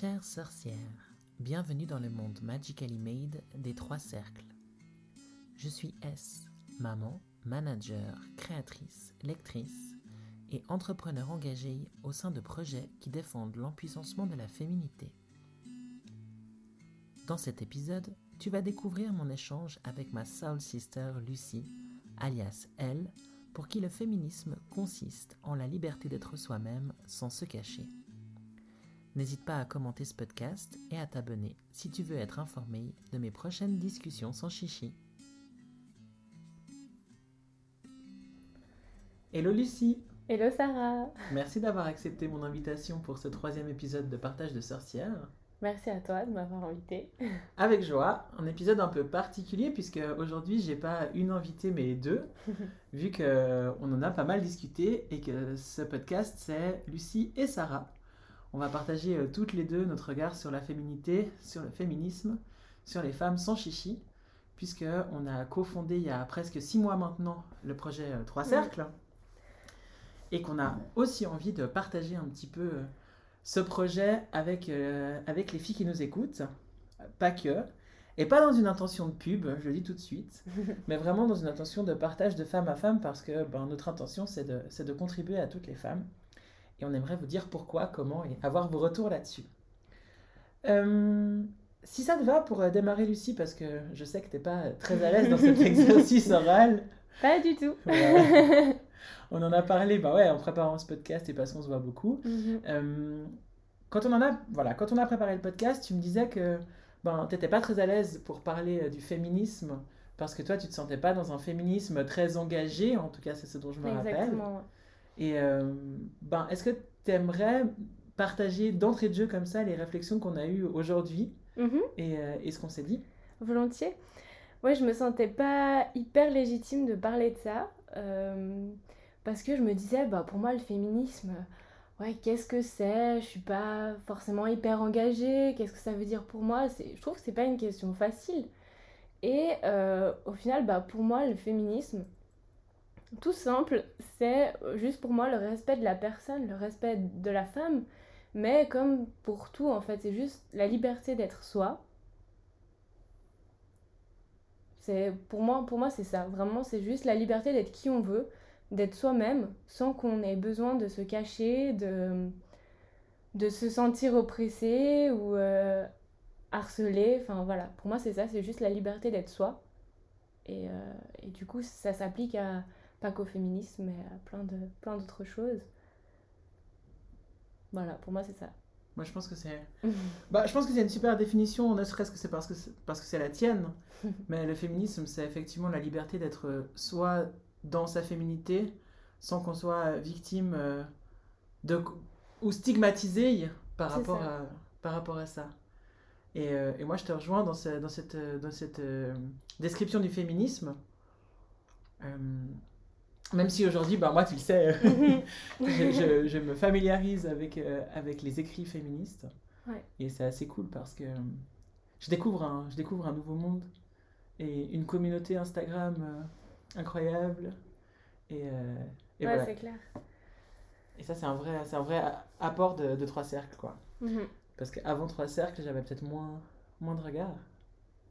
Chères sorcières, bienvenue dans le monde Magically Made des trois cercles. Je suis S, maman, manager, créatrice, lectrice et entrepreneur engagée au sein de projets qui défendent l'empuissancement de la féminité. Dans cet épisode, tu vas découvrir mon échange avec ma soul sister Lucie, alias Elle, pour qui le féminisme consiste en la liberté d'être soi-même sans se cacher. N'hésite pas à commenter ce podcast et à t'abonner si tu veux être informé de mes prochaines discussions sans chichi. Hello Lucie Hello Sarah Merci d'avoir accepté mon invitation pour ce troisième épisode de Partage de sorcières. Merci à toi de m'avoir invité. Avec joie, un épisode un peu particulier puisque aujourd'hui j'ai pas une invitée mais deux, vu qu'on en a pas mal discuté et que ce podcast c'est Lucie et Sarah. On va partager euh, toutes les deux notre regard sur la féminité, sur le féminisme, sur les femmes sans chichi, puisque on a cofondé il y a presque six mois maintenant le projet euh, Trois Cercles, et qu'on a aussi envie de partager un petit peu euh, ce projet avec, avec les filles qui nous écoutent, pas que, et pas dans une intention de pub, je le dis tout de suite, mais vraiment dans une intention de partage de femme à femme, parce que ben, notre intention c'est de, de contribuer à toutes les femmes et on aimerait vous dire pourquoi, comment et avoir vos retours là-dessus. Euh, si ça te va pour euh, démarrer, Lucie, parce que je sais que tu n'es pas très à l'aise dans cet exercice oral. Pas du tout. On en a parlé bah ouais, en préparant ce podcast et parce qu'on se voit beaucoup. Mhm. Euh, quand, on en a, voilà, quand on a préparé le podcast, tu me disais que ben, tu n'étais pas très à l'aise pour parler du féminisme parce que toi, tu ne te sentais pas dans un féminisme très engagé, en tout cas, c'est ce dont je me Exactement. rappelle. Et euh, ben, est-ce que tu aimerais partager d'entrée de jeu comme ça les réflexions qu'on a eues aujourd'hui mhm. euh, et, ce qu'on s'est dit? Volontiers. Ouais, je me sentais pas hyper légitime de parler de ça euh, parce que je me disais, bah, pour moi, le féminisme, ouais, qu'est-ce que c'est? Je suis pas forcément hyper engagée. Qu'est-ce que ça veut dire pour moi? Je trouve que c'est pas une question facile. Et au final, bah, pour moi, le féminisme, tout simple, c'est juste pour moi le respect de la personne, le respect de la femme, mais comme pour tout en fait, c'est juste la liberté d'être soi. C'est pour moi pour moi c'est ça, vraiment c'est juste la liberté d'être qui on veut, d'être soi-même sans qu'on ait besoin de se cacher, de de se sentir oppressé ou euh, harcelé, enfin voilà, pour moi c'est ça, c'est juste la liberté d'être soi. Et, euh, et du coup ça s'applique à pas qu'au féminisme, mais à plein de plein d'autres choses. Voilà, pour moi c'est ça. Moi je pense que c'est bah, je pense que c'est une super définition, ne serait-ce que c'est parce que c'est, parce que c'est la tienne. mais le féminisme c'est effectivement la liberté d'être soit dans sa féminité sans qu'on soit victime euh, de ou stigmatisé par rapport à par rapport à ça. Et, euh, et, moi, je te rejoins dans, ce, dans cette, dans cette euh, description du féminisme. Même si aujourd'hui, bah, moi, tu le sais, mhm. je, je, me familiarise avec, euh, avec les écrits féministes. Et c'est assez cool parce que je découvre un, je découvre un nouveau monde et une communauté Instagram euh, incroyable. Et, euh, et ouais, c'est clair. Et ça, c'est un vrai, c'est un vrai apport de, de trois cercles, quoi. Mhm. Parce qu'avant trois cercles, j'avais peut-être moins, moins de regard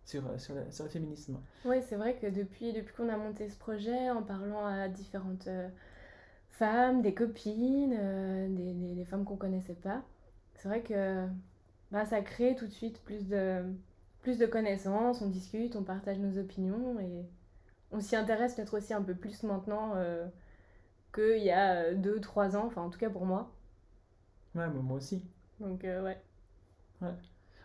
sur, euh, sur, le, sur le féminisme. Oui, c'est vrai que depuis, depuis qu'on a monté ce projet, en parlant à différentes euh, femmes, des copines, euh, des, des, femmes qu'on connaissait pas, c'est vrai que bah, ça crée tout de suite plus de, plus de connaissances, on discute, on partage nos opinions et on s'y intéresse peut-être aussi un peu plus maintenant qu'il y a 2-3 ans, enfin en tout cas pour moi. Ouais, moi aussi. Donc ouais. Ouais.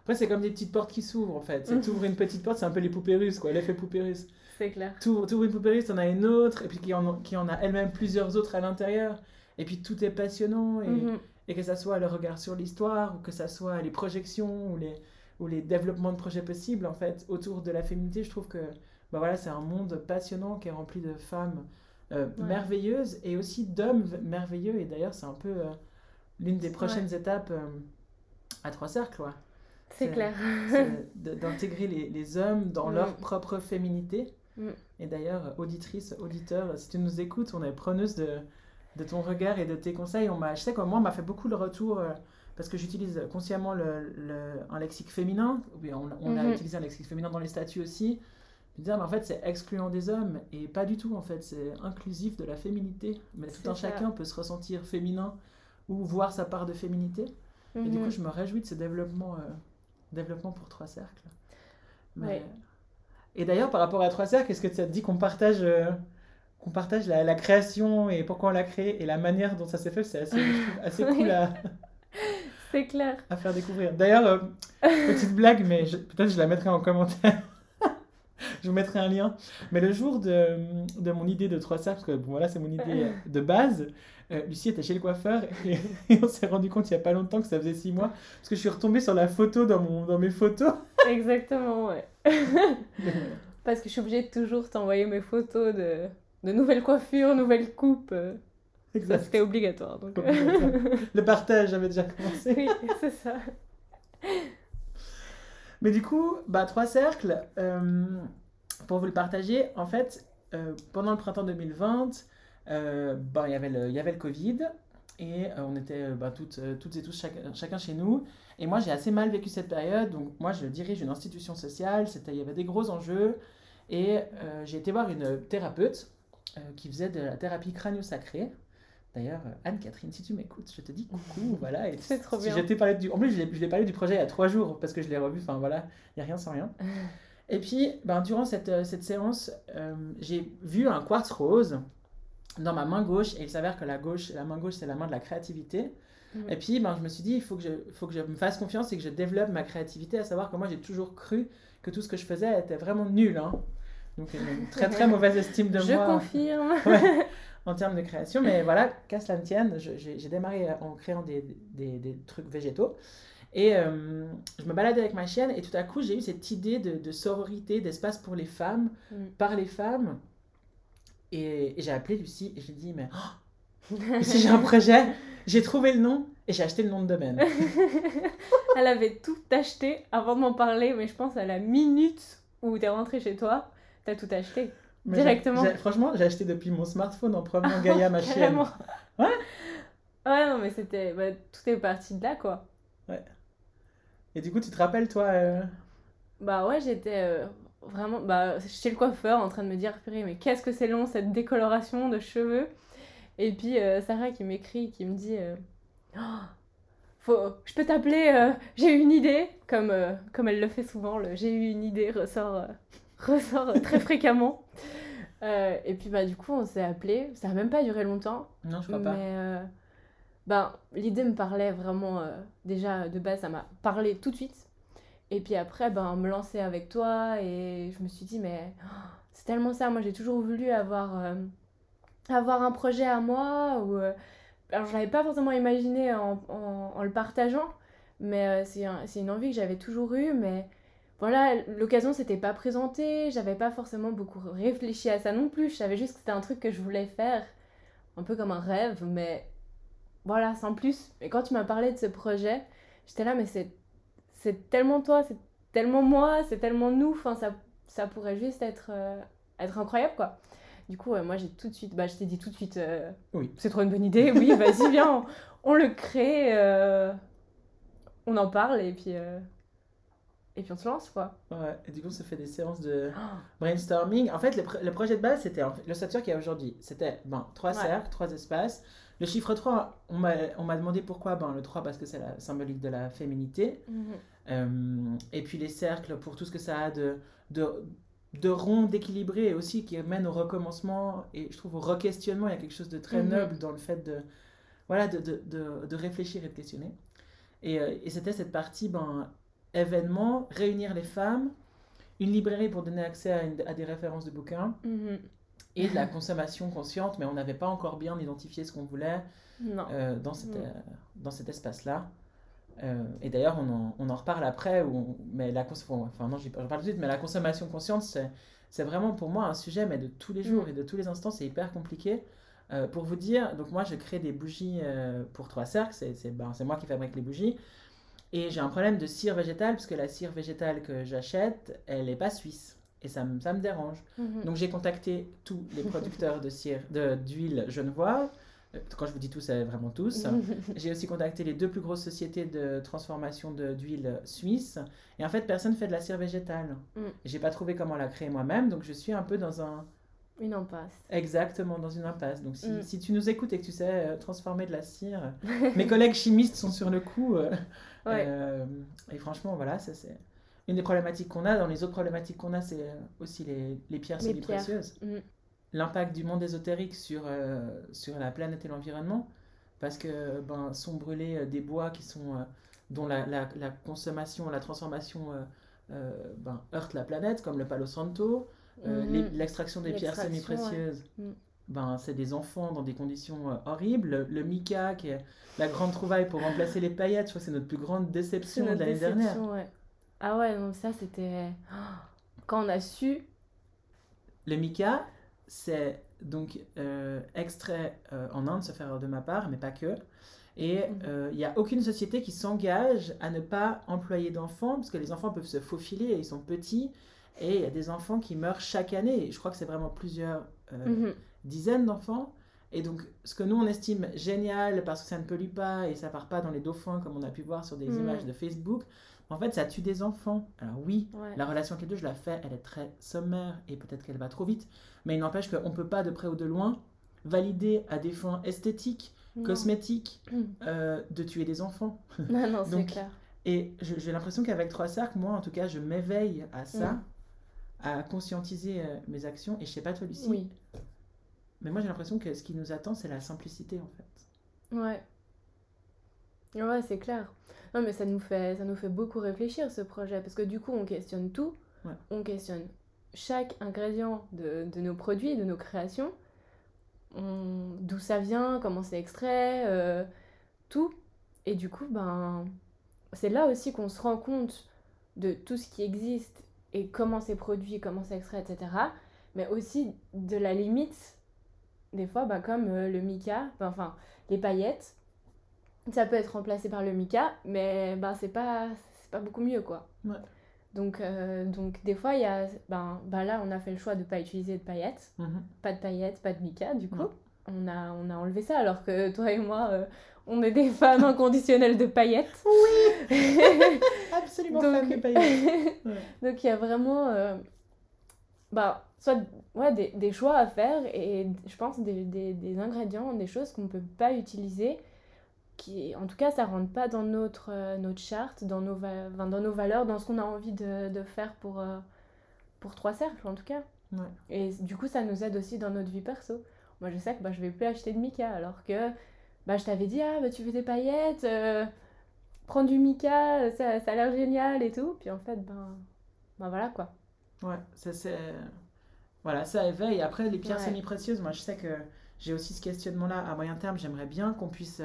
Après, c'est comme des petites portes qui s'ouvrent en fait. Tu ouvres une petite porte, c'est un peu les poupées russes, quoi, l'effet poupée russe. C'est clair. Tu ouvres une poupée russe, t'en as une autre, et puis qui en, qui en a elle-même plusieurs autres à l'intérieur. Et puis tout est passionnant, et, mhm. et que ça soit le regard sur l'histoire, ou que ça soit les projections, ou les, ou les développements de projets possibles, en fait, autour de la féminité, je trouve que bah voilà, c'est un monde passionnant qui est rempli de femmes euh, merveilleuses et aussi d'hommes merveilleux. Et d'ailleurs, c'est un peu euh, l'une des prochaines étapes euh, à trois cercles. C'est clair. D'intégrer les, les, hommes dans mm. leur propre féminité. Mm. Et d'ailleurs, auditrice, auditeur, si tu nous écoutes, on est preneuse de, de ton regard et de tes conseils. On je sais que moi, on m'a fait beaucoup le retour, euh, parce que j'utilise consciemment le, le- un lexique féminin, oui, on, on a Mhm. utilisé un lexique féminin dans les statuts aussi, je me disais, mais en fait, c'est excluant des hommes, et pas du tout, en fait, c'est inclusif de la féminité. Mais tout un ça. chacun peut se ressentir féminin ou voir sa part de féminité. Et du Mhm. coup, je me réjouis de ce développement, euh, développement pour Trois Cercles. Mais- Ouais. Et d'ailleurs, par rapport à Trois Cercles, est-ce que ça te dit qu'on partage, euh, qu'on partage la, la création et pourquoi on l'a créé et la manière dont ça s'est fait? C'est assez, assez cool à, C'est clair. à faire découvrir. D'ailleurs, euh, petite blague, mais peut-être je la mettrai en commentaire. Je vous mettrai un lien. Mais le jour de, de mon idée de trois cercles, parce que bon, voilà, c'est mon idée de base, euh, Lucie était chez le coiffeur et, et on s'est rendu compte il n'y a pas longtemps que ça faisait six mois, parce que je suis retombée sur la photo dans, mon, dans mes photos. Exactement, ouais. Parce que je suis obligée de toujours t'envoyer mes photos de, de nouvelles coiffures, nouvelles coupes. euh, Ça, c'était obligatoire. Donc, euh. Le partage avait déjà commencé. oui, c'est ça. Mais du coup, bah, trois cercles, euh, pour vous le partager, en fait, euh, pendant le printemps 2020, euh, bah, il y avait le, il y avait le Covid et euh, on était bah, toutes, toutes et tous chacun, chacun chez nous. Et moi, j'ai assez mal vécu cette période. Donc, moi, je dirige une institution sociale. Il y avait des gros enjeux. Et j'ai été voir une thérapeute qui faisait de la thérapie crânio-sacrée. D'ailleurs, Anne-Catherine, si tu m'écoutes, je te dis coucou, voilà. Et C'est trop si bien. parlé du... En plus, je l'ai parlé du projet il y a trois jours parce que je l'ai revu, enfin voilà, il n'y a rien sans rien. Et puis, ben, durant cette, euh, cette séance, euh, j'ai vu un quartz rose dans ma main gauche, et il s'avère que la, gauche, la main gauche, c'est la main de la créativité. Et puis, ben, je me suis dit, il faut que, je, faut que je me fasse confiance et que je développe ma créativité, à savoir que moi, j'ai toujours cru que tout ce que je faisais était vraiment nul. hein. Donc, une très très mauvaise estime de Je moi confirme. Ouais, en termes de création. Mais voilà, qu'à cela ne tienne, je- j'ai j'ai démarré en créant des, des, des trucs végétaux. Et euh, je me baladais avec ma chienne et tout à coup, j'ai eu cette idée de, de sororité, d'espace pour les femmes, Mm. par les femmes. Et, et j'ai appelé Lucie et je lui ai dit, mais oh, si j'ai un projet, j'ai trouvé le nom et j'ai acheté le nom de domaine. Elle avait tout acheté avant de m'en parler, mais je pense à la minute où t'es rentrée chez toi, t'as tout acheté. Mais Directement. franchement, j'ai acheté depuis mon smartphone en promenant Gaïa, ma chienne. Ouais. Ouais, non, mais c'était. bah, tout est parti de là, quoi. Et du coup, tu te rappelles, toi euh, Bah ouais, j'étais euh, vraiment bah, chez le coiffeur en train de me dire, purée, mais qu'est-ce que c'est long cette décoloration de cheveux. Et puis euh, Sarah qui m'écrit, qui me dit, Oh, faut, je peux t'appeler, j'ai eu une idée, comme, comme elle le fait souvent, le j'ai eu une idée ressort, ressort très fréquemment. Et puis bah du coup on s'est appelé, ça a même pas duré longtemps, Non, je crois mais pas. Ben, l'idée me parlait vraiment, euh, déjà de base, ça m'a parlé tout de suite. Et puis après, ben, me lancer avec toi et je me suis dit, mais c'est tellement ça. Moi, j'ai toujours voulu avoir, euh, avoir un projet à moi. Ou, euh, alors, je l'avais pas forcément imaginé en, en- le partageant, mais c'est une envie que j'avais toujours eue. Mais voilà, l'occasion s'était pas présentée. J'avais pas forcément beaucoup réfléchi à ça non plus. Je savais juste que c'était un truc que je voulais faire, un peu comme un rêve, mais voilà, sans plus. Et quand tu m'as parlé de ce projet, j'étais là, mais c'est c'est tellement toi, c'est tellement moi, c'est tellement nous, enfin, ça, ça pourrait juste être, euh, être incroyable, quoi. Du coup, moi, j'ai tout de suite, bah, je t'ai dit tout de suite, euh, Oui. c'est trop une bonne idée, oui, vas-y, viens, on, on le crée, euh, on en parle, et puis, et puis on se lance, quoi. Ouais, et du coup, on se fait des séances de brainstorming. En fait, le, pr- le projet de base, c'était le structure qu'il y a aujourd'hui. C'était ben, trois Ouais. cercles, trois espaces. Le chiffre 3, on m'a demandé pourquoi. Ben, le 3, parce que c'est la symbolique de la féminité. Euh, et puis les cercles pour tout ce que ça a de, de, de rond, d'équilibré et aussi qui mène au recommencement et je trouve au re-questionnement. Il y a quelque chose de très Mhm. noble dans le fait de, voilà, de, de, de, de réfléchir et de questionner. Et, euh, et c'était cette partie ben, événement, réunir les femmes, une librairie pour donner accès à, une- à des références de bouquins Mhm. Et de la consommation consciente, mais on n'avait pas encore bien identifié ce qu'on voulait euh, dans, cet, euh, dans cet espace-là. Euh, et d'ailleurs, on en, on en reparle après, où on- mais la, enfin, non, j'en parle tout de suite, mais la consommation consciente, c'est vraiment pour moi un sujet mais de tous les jours Mm. et de tous les instants, c'est hyper compliqué. Pour vous dire, donc moi je crée des bougies pour trois cercles, c'est ben, c'est moi qui fabrique les bougies. Et j'ai un problème de cire végétale, parce que la cire végétale que j'achète, elle n'est pas suisse. Et ça, me- ça me dérange. Mhm. Donc j'ai contacté tous les producteurs de cire, de- d'huile genevoise, Euh, Quand je vous dis tous, c'est vraiment tous. J'ai aussi contacté les deux plus grosses sociétés de transformation de- d'huile suisse. Et en fait, personne fait de la cire végétale. Mm. J'ai pas trouvé comment la créer moi-même, donc je suis un peu dans un. Une impasse. Exactement, dans une impasse. Donc si, Mm. si tu nous écoutes et que tu sais euh, transformer de la cire, mes collègues chimistes sont sur le coup. euh, Ouais. euh, et franchement, voilà, ça c'est une des problématiques qu'on a. Dans les autres problématiques qu'on a, c'est euh, aussi les, les pierres Les pierres. semi-précieuses. Mm. L'impact du monde ésotérique sur, euh, sur la planète et l'environnement, parce que ben, sont brûlés euh, des bois qui sont, euh, dont la, la, la consommation, la transformation euh, ben, heurte la planète, comme le Palo Santo. Les- L'extraction des pierres semi-précieuses, ouais. Mm. ben, c'est des enfants dans des conditions euh, horribles. Le, le mica, qui est la grande trouvaille pour remplacer les paillettes, je crois que c'est notre plus grande déception de l'année dernière. ouais. Ah ouais, non, ça c'était. Oh, Quand on a su. Le mica, c'est donc euh, extrait euh, en Inde, se faire de ma part, mais pas que. Et Mhm. euh, il n'y a aucune société qui s'engage à ne pas employer d'enfants, parce que les enfants peuvent se faufiler ils sont petits. Et il y a des enfants qui meurent chaque année. Et je crois que c'est vraiment plusieurs euh, Mhm. dizaines d'enfants. Et donc, ce que nous, on estime génial parce que ça ne pollue pas et ça part pas dans les dauphins comme on a pu voir sur des Mhm. images de Facebook, en fait, ça tue des enfants. Alors oui, Ouais. la relation avec les deux, je la fais, elle est très sommaire et peut-être qu'elle va trop vite. Mais il n'empêche qu'on ne peut pas, de près ou de loin, valider à des fins esthétiques, Non. cosmétiques, euh, de tuer des enfants. Non, non, c'est clair. Et j'ai l'impression qu'avec Trois Cercles, moi, en tout cas, je m'éveille à ça, Mm. à conscientiser euh, mes actions. Et je sais pas toi, Lucie, Oui. mais moi, j'ai l'impression que ce qui nous attend, c'est la simplicité, en fait. Ouais. Ouais, c'est clair. Non, mais ça nous fait, ça nous fait beaucoup réfléchir ce projet parce que du coup, on questionne tout. Ouais. On questionne chaque ingrédient de, de nos produits, de nos créations. On- D'où ça vient, comment c'est extrait, euh, tout. Et du coup, ben, c'est là aussi qu'on se rend compte de tout ce qui existe et comment c'est produit, comment c'est extrait, etc. Mais aussi de la limite, des fois, ben, comme euh, le mica, ben, enfin, les paillettes, ça peut être remplacé par le mica, mais ben, c'est pas, c'est pas beaucoup mieux, quoi. Ouais. Donc, euh, donc des fois, il y a, ben, ben là, on a fait le choix de pas utiliser de paillettes, Mhm. pas de paillettes, pas de mica, du coup. On a, on a enlevé ça, alors que toi et moi, euh, on est des fans inconditionnels de paillettes. Absolument Donc- de paillettes. Ouais. Donc il y a vraiment euh, bah, soit ouais, des, des choix à faire et je pense des, des, des ingrédients, des choses qu'on ne peut pas utiliser, qui en tout cas ça rentre pas dans notre, euh, notre charte, dans nos, va- enfin, dans nos valeurs, dans ce qu'on a envie de, de faire pour, euh, pour trois cercles en tout cas. Ouais. Et du coup ça nous aide aussi dans notre vie perso. Moi je sais que bah, je vais plus acheter de mica alors que bah, je t'avais dit ah bah, tu veux des paillettes, euh, prends du mica, ça, ça a l'air génial et tout. Puis en fait ben, ben voilà quoi. Ouais, ça c'est. Voilà, ça éveille. Après, les pierres Ouais. semi-précieuses, moi je sais que j'ai aussi ce questionnement-là à moyen terme. J'aimerais bien qu'on puisse.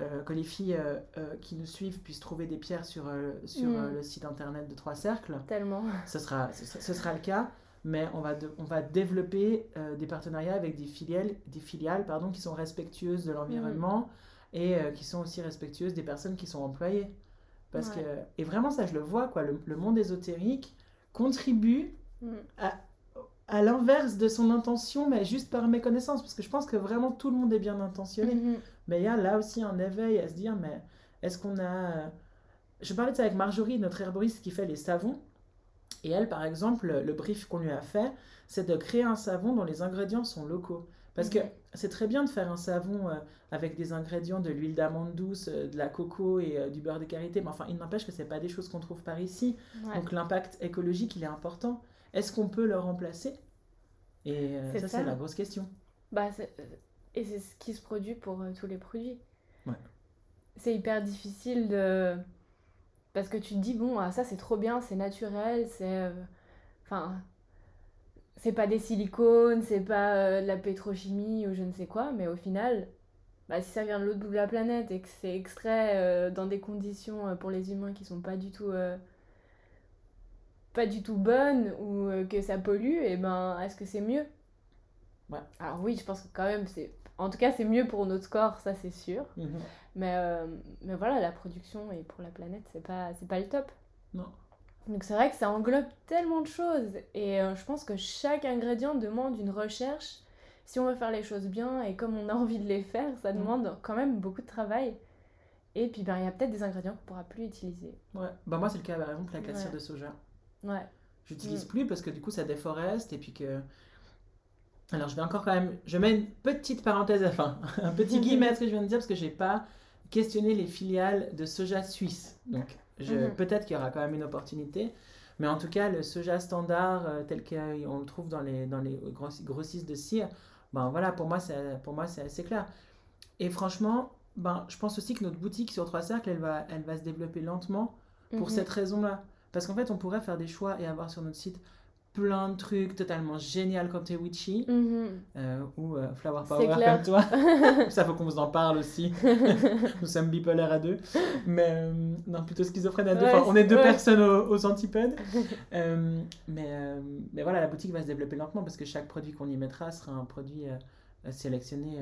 Euh, que les filles euh, euh, qui nous suivent puissent trouver des pierres sur, sur Mm. le site internet de Trois Cercles. Tellement. Ce sera, ce, sera- ce sera le cas, mais on va, de- on va développer des partenariats avec des filiales, des filiales pardon, qui sont respectueuses de l'environnement et euh, qui sont aussi respectueuses des personnes qui sont employées. Parce Ouais. que, et vraiment, ça, je le vois, quoi, le, le monde ésotérique contribue Mm. à l'inverse de son intention, mais juste par méconnaissance. Parce que je pense que vraiment tout le monde est bien intentionné. Mhm. Mais il y a là aussi un éveil à se dire, mais est-ce qu'on a... euh, Je parlais de ça avec Marjorie, notre herboriste qui fait les savons. Et elle, par exemple, le brief qu'on lui a fait, c'est de créer un savon dont les ingrédients sont locaux. Parce que Mhm. c'est très bien de faire un savon euh, avec des ingrédients de l'huile d'amande douce, euh, de la coco et euh, du beurre de karité. Mais enfin, il n'empêche que ce n'est pas des choses qu'on trouve par ici. Ouais. Donc l'impact écologique, il est important. Est-ce qu'on peut le remplacer? Et euh, C'est ça, ça. c'est la grosse question. Bah, c'est- et c'est ce qui se produit pour euh, tous les produits. Ouais. C'est hyper difficile de. Parce que tu te dis, bon, ah, ça c'est trop bien, c'est naturel, c'est. euh, Enfin. C'est pas des silicones, c'est pas euh, de la pétrochimie ou je ne sais quoi, mais au final, bah, si ça vient de l'autre bout de la planète et que c'est extrait euh, dans des conditions euh, pour les humains qui sont pas du tout. Pas du tout bonnes ou euh, que ça pollue, et ben est-ce que c'est mieux? Ouais. Alors oui, je pense que quand même, c'est... En tout cas, c'est mieux pour notre corps, ça c'est sûr. Mhm. Mais, euh, mais voilà, la production et pour la planète, c'est pas, c'est pas le top. Non. Donc c'est vrai que ça englobe tellement de choses. Et euh, je pense que chaque ingrédient demande une recherche si on veut faire les choses bien et comme on a envie de les faire, ça Mm. demande quand même beaucoup de travail. Et puis, ben, il y a peut-être des ingrédients qu'on pourra plus utiliser. Ouais. Bah, moi, c'est le cas, par exemple, la Ouais. de soja. Ouais. J'utilise Mm. plus parce que du coup, ça déforeste et puis que. Alors, je vais encore quand même. Je mets une petite parenthèse à fin, un petit guillemet à ce que je viens de dire parce que j'ai pas questionné les filiales de soja suisse. Donc, je... Mhm. peut-être qu'il y aura quand même une opportunité. Mais en tout cas, le soja standard euh, tel qu'on le trouve dans les, dans les grossi- grossistes de cire, ben voilà, pour moi, c'est, pour moi, c'est assez clair. Et franchement, ben, je pense aussi que notre boutique sur Trois Cercles, elle va, elle va se développer lentement pour Mhm. cette raison-là. Parce qu'en fait, on pourrait faire des choix et avoir sur notre site plein de trucs totalement génial comme t'es witchy Mhm. euh, ou euh, Flower Power clair. comme toi. Ça faut qu'on vous en parle aussi. Nous sommes bipolaires à deux. Mais euh, non, plutôt schizophrènes à deux. Ouais, Enfin, on est deux ouais. personnes aux, aux antipodes. Mais, mais voilà, la boutique va se développer lentement parce que chaque produit qu'on y mettra sera un produit sélectionné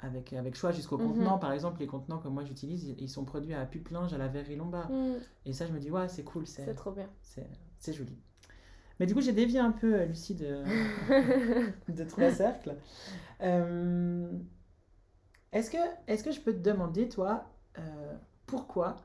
avec, avec choix jusqu'au Mhm. contenant. Par exemple, les contenants que moi j'utilise, ils- sont produits à Puplinge, à la Verrerie Lombard. Mhm. Et ça, je me dis, ouais, c'est cool, c'est trop bien. c'est joli. Mais du coup, j'ai dévié un peu, euh, Lucie, de, de trois cercles. Euh, est-ce que, est que je peux te demander, toi, euh, pourquoi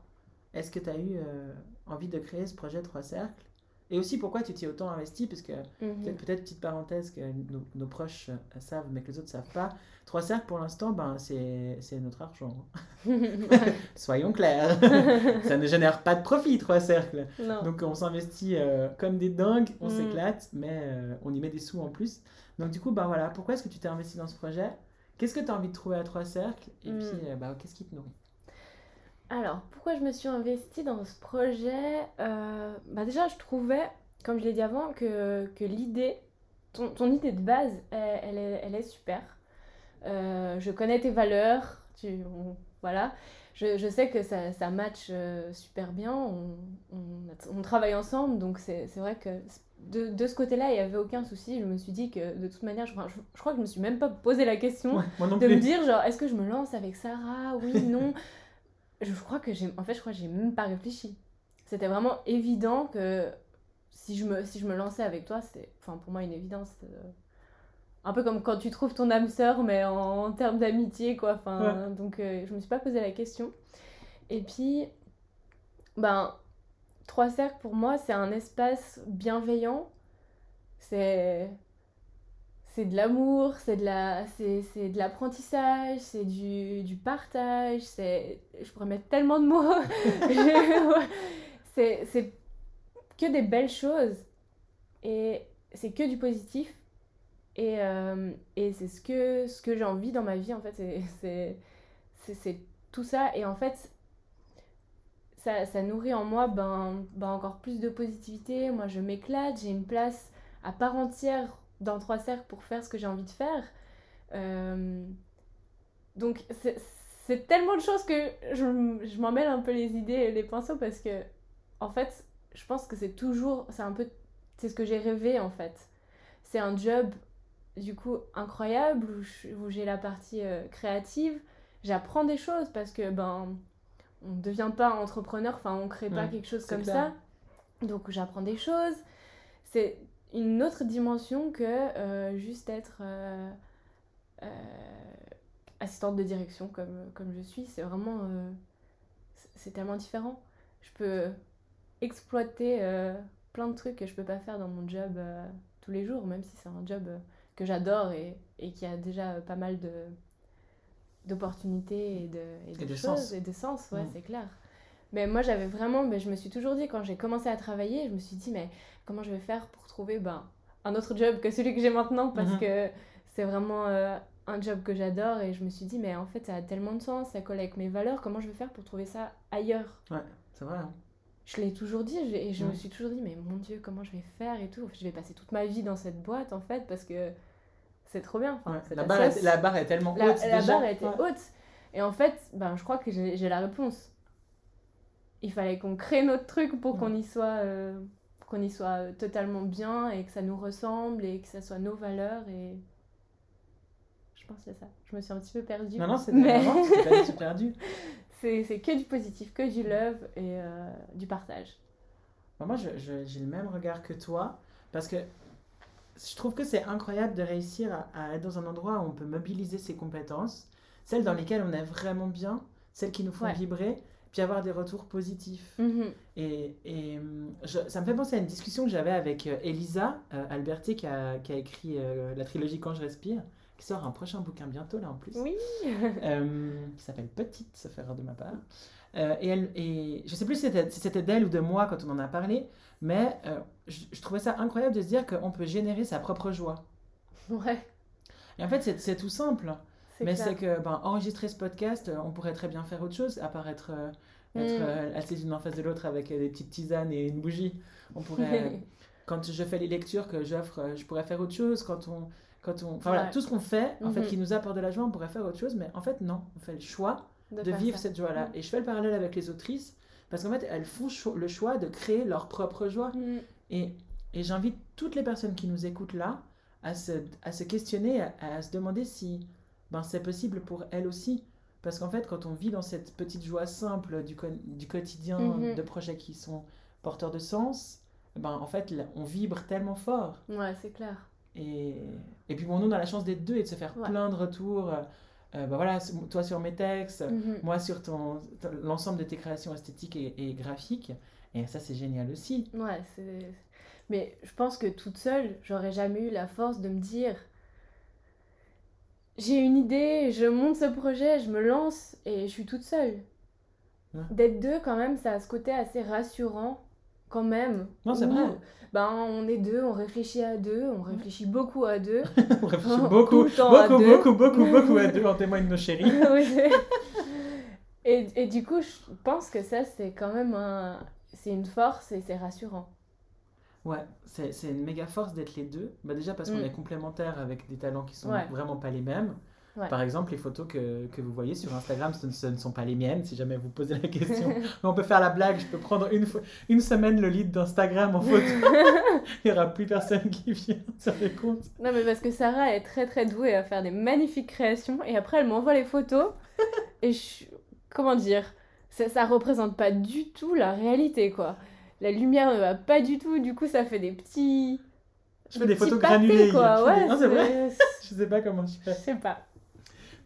est-ce que tu as eu euh, envie de créer ce projet Trois Cercles? Et aussi, pourquoi tu t'y es autant investi Parce que, Mhm. peut-être, petite parenthèse que nos, nos proches euh, savent, mais que les autres savent pas. Trois Cercles, pour l'instant, ben, c'est c'est notre argent. Soyons clairs. Ça ne génère pas de profit, Trois Cercles. non. Donc on s'investit euh, comme des dingues, on Mm. s'éclate, mais euh, on y met des sous en plus. Donc du coup, bah voilà, pourquoi est-ce que tu t'es investi dans ce projet? Qu'est-ce que tu as envie de trouver à Trois Cercles? Et Mm. puis, bah, qu'est-ce qui te nourrit? Alors, pourquoi je me suis investie dans ce projet Euh, bah Déjà, je trouvais, comme je l'ai dit avant, que, que l'idée, ton, ton idée de base, elle, elle est, elle est super. Euh, je connais tes valeurs, tu, on- voilà. Je, je sais que ça, ça match euh, super bien, on, on, on travaille ensemble, donc c'est c'est vrai que de, de ce côté-là, il n'y avait aucun souci. Je me suis dit que de toute manière, je, enfin, je, je crois que je me suis même pas posé la question Ouais, de me dire genre est-ce que je me lance avec Sarah? Oui non je crois que j'ai en fait je crois que j'ai même pas réfléchi. C'était vraiment évident que si je me si je me lançais avec toi c'est enfin pour moi une évidence un peu comme quand tu trouves ton âme sœur mais en, en termes d'amitié quoi enfin donc euh, je me suis pas posé la question. Et puis ben trois cercles pour moi c'est un espace bienveillant. C'est c'est de l'amour, c'est de la c'est c'est de l'apprentissage, c'est du, du partage, c'est je pourrais mettre tellement de mots. C'est c'est que des belles choses et c'est que du positif et, euh, et c'est ce que ce que j'ai envie dans ma vie en fait c'est c'est c'est- c'est tout ça et en fait ça, ça nourrit en moi ben, ben encore plus de positivité. Moi, je m'éclate, j'ai une place à part entière dans Trois Cercles pour faire ce que j'ai envie de faire. Euh, donc, c'est tellement de choses que je, je m'en mêle un peu les idées et les pinceaux parce que, en fait, je pense que c'est toujours, c'est un peu, c'est ce que j'ai rêvé en fait. C'est un job, du coup, incroyable où j'ai la partie euh, créative. J'apprends des choses parce que, ben, on ne devient pas entrepreneur, enfin, on crée pas Ouais, quelque chose comme clair. ça. Donc, j'apprends des choses. C'est une autre dimension que euh, juste être euh, euh, assistante de direction comme, comme je suis. C'est vraiment. c'est- tellement différent. Je peux exploiter plein de trucs que je peux pas faire dans mon job tous les jours, même si c'est un job que j'adore et, et qui a déjà pas mal de d'opportunités et de, et de Et de choses sens. et de sens, ouais, Mm. c'est clair. Mais moi, j'avais vraiment, mais je me suis toujours dit, quand j'ai commencé à travailler, je me suis dit, mais comment je vais faire pour trouver ben, un autre job que celui que j'ai maintenant? Parce Mhm. que c'est vraiment euh, un job que j'adore et je me suis dit, mais en fait, ça a tellement de sens, ça colle avec mes valeurs, comment je vais faire pour trouver ça ailleurs? C'est vrai. hein. Je l'ai toujours dit et je me suis toujours dit, mais mon Dieu, comment je vais faire et tout? Je vais passer toute ma vie dans cette boîte en fait parce que c'est trop bien. Enfin, Ouais, La, barre est, la barre est tellement la, haute. la déjà. barre était Ouais. haute. Et en fait, ben, je crois que j'ai la réponse. Il fallait qu'on crée notre truc pour qu'on y soit, euh, qu'on y soit euh, totalement bien et que ça nous ressemble et que ça soit nos valeurs. Et je pense que c'est ça. Je me suis un petit peu perdue. Non, non, c'est Mais- pas perdu. C'est que du positif, que du love et euh, du partage. Moi, j'ai le même regard que toi, parce que je trouve que c'est incroyable de réussir à, à être dans un endroit où on peut mobiliser ses compétences, celles dans lesquelles on est vraiment bien, celles qui nous font Ouais. vibrer, puis avoir des retours positifs. Mhm. Et, et, je- ça me fait penser à une discussion que j'avais avec euh, Elisa euh, Alberti qui a, qui a écrit euh, la trilogie Quand je respire, qui sort un prochain bouquin bientôt là en plus, Oui. euh, qui s'appelle Petite, sauf erreur de ma part. Euh, et, elle, et je sais plus si c'était si d'elle ou de moi quand on en a parlé, mais euh, je, je trouvais ça incroyable de se dire qu'on peut générer sa propre joie. Ouais. Et en fait, c'est tout simple. Mais c'est que ben, enregistrer ce podcast, euh, on pourrait très bien faire autre chose, à part être, euh, être Mm. euh, assis l'une en face de l'autre avec des petites tisanes et une bougie. On pourrait, quand je fais les lectures que j'offre, je pourrais faire autre chose. Quand on, quand on, enfin voilà, tout ce qu'on fait, en fait, Mhm. qui nous apporte de la joie, on pourrait faire autre chose. Mais en fait, non, on fait le choix de, vivre ça. cette joie-là. Mm. Et je fais le parallèle avec les autrices, parce qu'en fait, elles font cho- le choix de créer leur propre joie. Mhm. Et, et j'invite toutes les personnes qui nous écoutent là à se, à se questionner, à, à se demander si ben, c'est possible pour elles aussi. Parce qu'en fait, quand on vit dans cette petite joie simple du, du quotidien, Mhm. de projets qui sont porteurs de sens, ben, en fait, on vibre tellement fort. Ouais, c'est clair. Et, et puis, bon, nous, on a la chance d'être deux et de se faire Ouais. plein de retours. Euh, ben voilà, toi sur mes textes, Mhm. moi sur ton, ton- l'ensemble de tes créations esthétiques et, et graphiques. Et ça, c'est génial aussi. Ouais, c'est. Mais je pense que toute seule, j'aurais jamais eu la force de me dire j'ai une idée, je monte ce projet, je me lance et je suis toute seule. Ouais. D'être deux, quand même, ça a ce côté assez rassurant, quand même. Non, c'est vrai. Ben, on est deux, on réfléchit à deux, on réfléchit beaucoup à deux. On réfléchit Tout beaucoup, à beaucoup, deux. beaucoup, beaucoup, beaucoup à deux, en témoignent nos chéris. Et, et du coup, je pense que ça, c'est quand même un... C'est une force et c'est rassurant. Ouais, c'est c'est une méga force d'être les deux. Bah déjà parce qu'on Mm. est complémentaires avec des talents qui sont Ouais. vraiment pas les mêmes. Ouais. Par exemple, les photos que, que vous voyez sur Instagram, ce ne, ce ne sont pas les miennes, si jamais vous posez la question. Mais on peut faire la blague, je peux prendre une, une semaine le lead d'Instagram en photo. Il n'y aura plus personne qui vient sur les comptes. Non, mais parce que Sarah est très très douée à faire des magnifiques créations et après elle m'envoie les photos et je... Comment dire ça, ça représente pas du tout la réalité quoi. La lumière ne va pas du tout, du coup ça fait des petits. Je fais des photos pâtés, granulées. quoi. je des- Ouais, Non, c'est vrai. Je sais pas comment je Je fais. sais pas.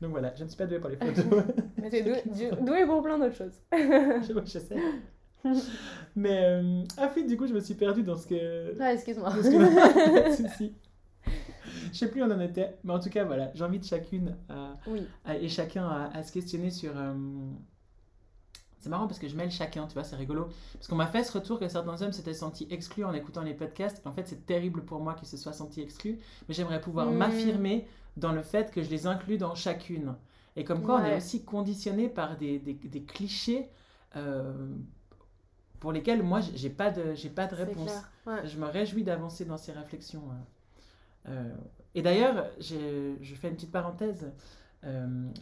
Donc voilà, je ne suis pas douée pour les photos. Mais t'es douée, pour plein d'autres choses. je, je sais. Mais euh, ah oui, du coup, je me suis perdue dans ce que, Ouais, excuse-moi. Que-. Je sais plus où on en était, mais en tout cas, voilà, j'invite chacune à- Oui. à- et chacun à, à se questionner sur. euh, C'est marrant parce que je mêle chacun, tu vois, c'est rigolo. Parce qu'on m'a fait ce retour que certains hommes s'étaient sentis exclus en écoutant les podcasts. En fait, c'est terrible pour moi qu'ils se soient sentis exclus, mais j'aimerais pouvoir Mm. m'affirmer dans le fait que je les inclus dans chacune. Et comme quoi, on est aussi conditionné par des, des, des clichés euh, pour lesquels moi, j'ai- pas de, j'ai pas de réponse. Ouais. Je me réjouis d'avancer dans ces réflexions. euh. Euh, et d'ailleurs, je fais une petite parenthèse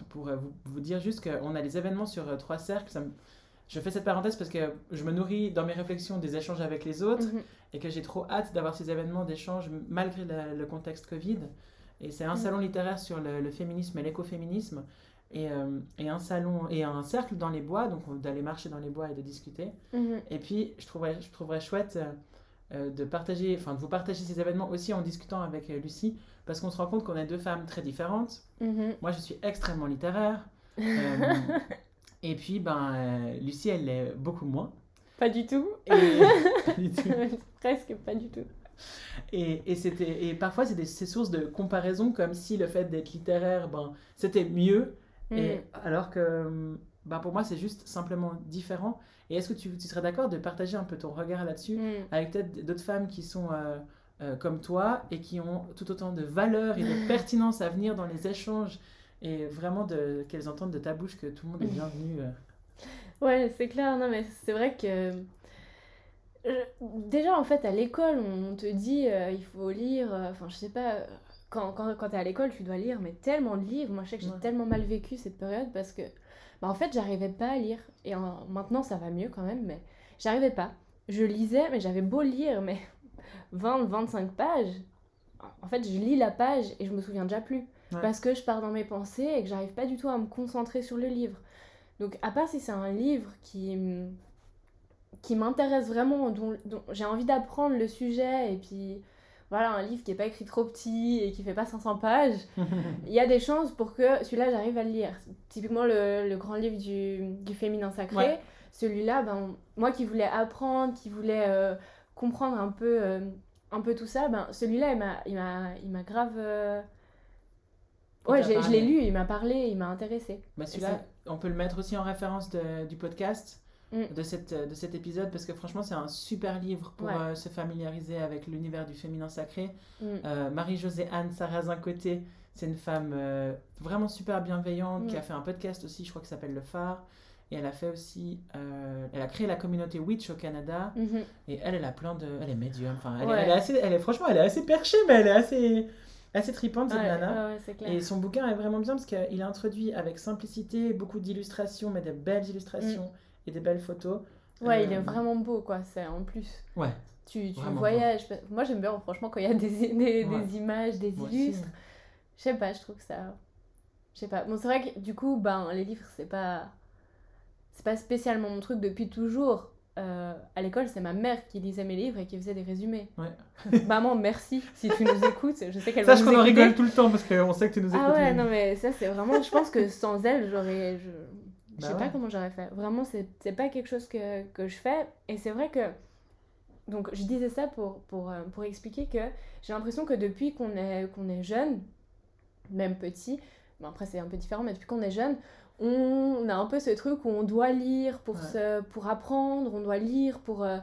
pour euh, vous, vous dire juste qu'on a les événements sur euh, trois cercles. Ça me- Je fais cette parenthèse parce que je me nourris dans mes réflexions des échanges avec les autres Mhm. et que j'ai trop hâte d'avoir ces événements d'échange malgré la- le contexte Covid. Et c'est un Mhm. salon littéraire sur le, le féminisme et l'écoféminisme et, euh, et un salon et un cercle dans les bois, donc on- d'aller marcher dans les bois et de discuter. Mhm. Et puis, je trouverais, je trouverais chouette euh, euh, de partager, enfin de vous partager ces événements aussi en discutant avec euh, Lucie, parce qu'on se rend compte qu'on est deux femmes très différentes. Mhm. Moi, je suis extrêmement littéraire. euh, et puis, ben, euh, Lucie, elle l'est beaucoup moins. Pas du tout. Et, pas du tout. Presque pas du tout. et, et c'était, et parfois, c'est des ces sources de comparaison, comme si le fait d'être littéraire, ben, c'était mieux. Et, Mhm. alors que ben, pour moi, c'est juste simplement différent. Et est-ce que tu, tu serais d'accord de partager un peu ton regard là-dessus Mhm. avec peut-être d'autres femmes qui sont euh, euh, comme toi et qui ont tout autant de valeur et de pertinence à venir dans les échanges et vraiment de, qu'elles entendent de ta bouche que tout le monde est bienvenu. euh. Ouais, c'est clair, non mais c'est vrai que je- déjà en fait à l'école on te dit euh, il faut lire, euh, enfin je sais pas, euh, quand, quand, quand t'es à l'école tu dois lire mais tellement de livres, moi je sais que j'ai Ouais. tellement mal vécu cette période parce que bah, en fait j'arrivais pas à lire et en- maintenant ça va mieux quand même mais j'arrivais pas. Je lisais mais j'avais beau lire mais 20-25 pages, en fait je lis la page et je me souviens déjà plus Ouais. parce que je pars dans mes pensées et que j'arrive pas du tout à me concentrer sur le livre. Donc, à part si c'est un livre qui, m- qui m'intéresse vraiment, dont, dont j'ai envie d'apprendre le sujet, et puis voilà, un livre qui n'est pas écrit trop petit et qui fait pas 500 pages, il y a des chances pour que celui-là, j'arrive à le lire. Typiquement, le, le grand livre du, du féminin sacré, celui-là, ben, moi qui voulais apprendre, qui voulais euh, comprendre un peu, euh, un peu tout ça, ben, celui-là, il m'a, grave... Euh, ouais, je l'ai lu, il m'a parlé, il m'a intéressé. Bah, celui-là, on peut le mettre aussi en référence de, du podcast. Mm. de, cette, de cet épisode parce que franchement c'est un super livre pour euh, se familiariser avec l'univers du féminin sacré. Mm. Euh, Marie-Josée Anne Sarrazin Côté, c'est une femme euh, vraiment super bienveillante qui mm. a fait un podcast aussi, je crois que s'appelle Le Phare. Et elle a fait aussi, elle a créé la communauté Witch au Canada. Mm-hmm. Et elle, elle a plein de, elle est médium. Enfin, elle, est assez, elle est franchement, elle est assez perchée, mais elle est assez, assez tripante cette nana. Et son bouquin est vraiment bien parce qu'il a introduit avec simplicité beaucoup d'illustrations, mais de belles illustrations et des belles photos. Ouais, il est euh, vraiment beau, quoi, c'est en plus. Ouais. Tu, tu voyages. Moi, j'aime bien, franchement, quand il y a des, des, des images, des illustres. Je sais pas, je trouve que ça. Je sais pas. Bon, c'est vrai que du coup, ben, les livres, c'est pas. C'est pas spécialement mon truc depuis toujours. Euh, à l'école, c'est ma mère qui lisait mes livres et qui faisait des résumés. Ouais. Maman, merci si tu nous écoutes. Je sais qu'elle Sache qu'on en rigole tout le temps parce qu'on sait que tu nous écoutes. Ah ouais, non, mais ça, c'est vraiment. Je pense que sans elle, j'aurais. Je je bah sais pas comment j'aurais fait. Vraiment, c'est pas quelque chose que, que je fais. Et c'est vrai que. Donc, je disais ça pour, pour, euh, pour expliquer que j'ai l'impression que depuis qu'on est, qu'on est jeune, même petit, bon après c'est un peu différent, mais depuis qu'on est jeune, on a un peu ce truc où on doit lire pour, se, pour apprendre, on doit lire pour. Euh,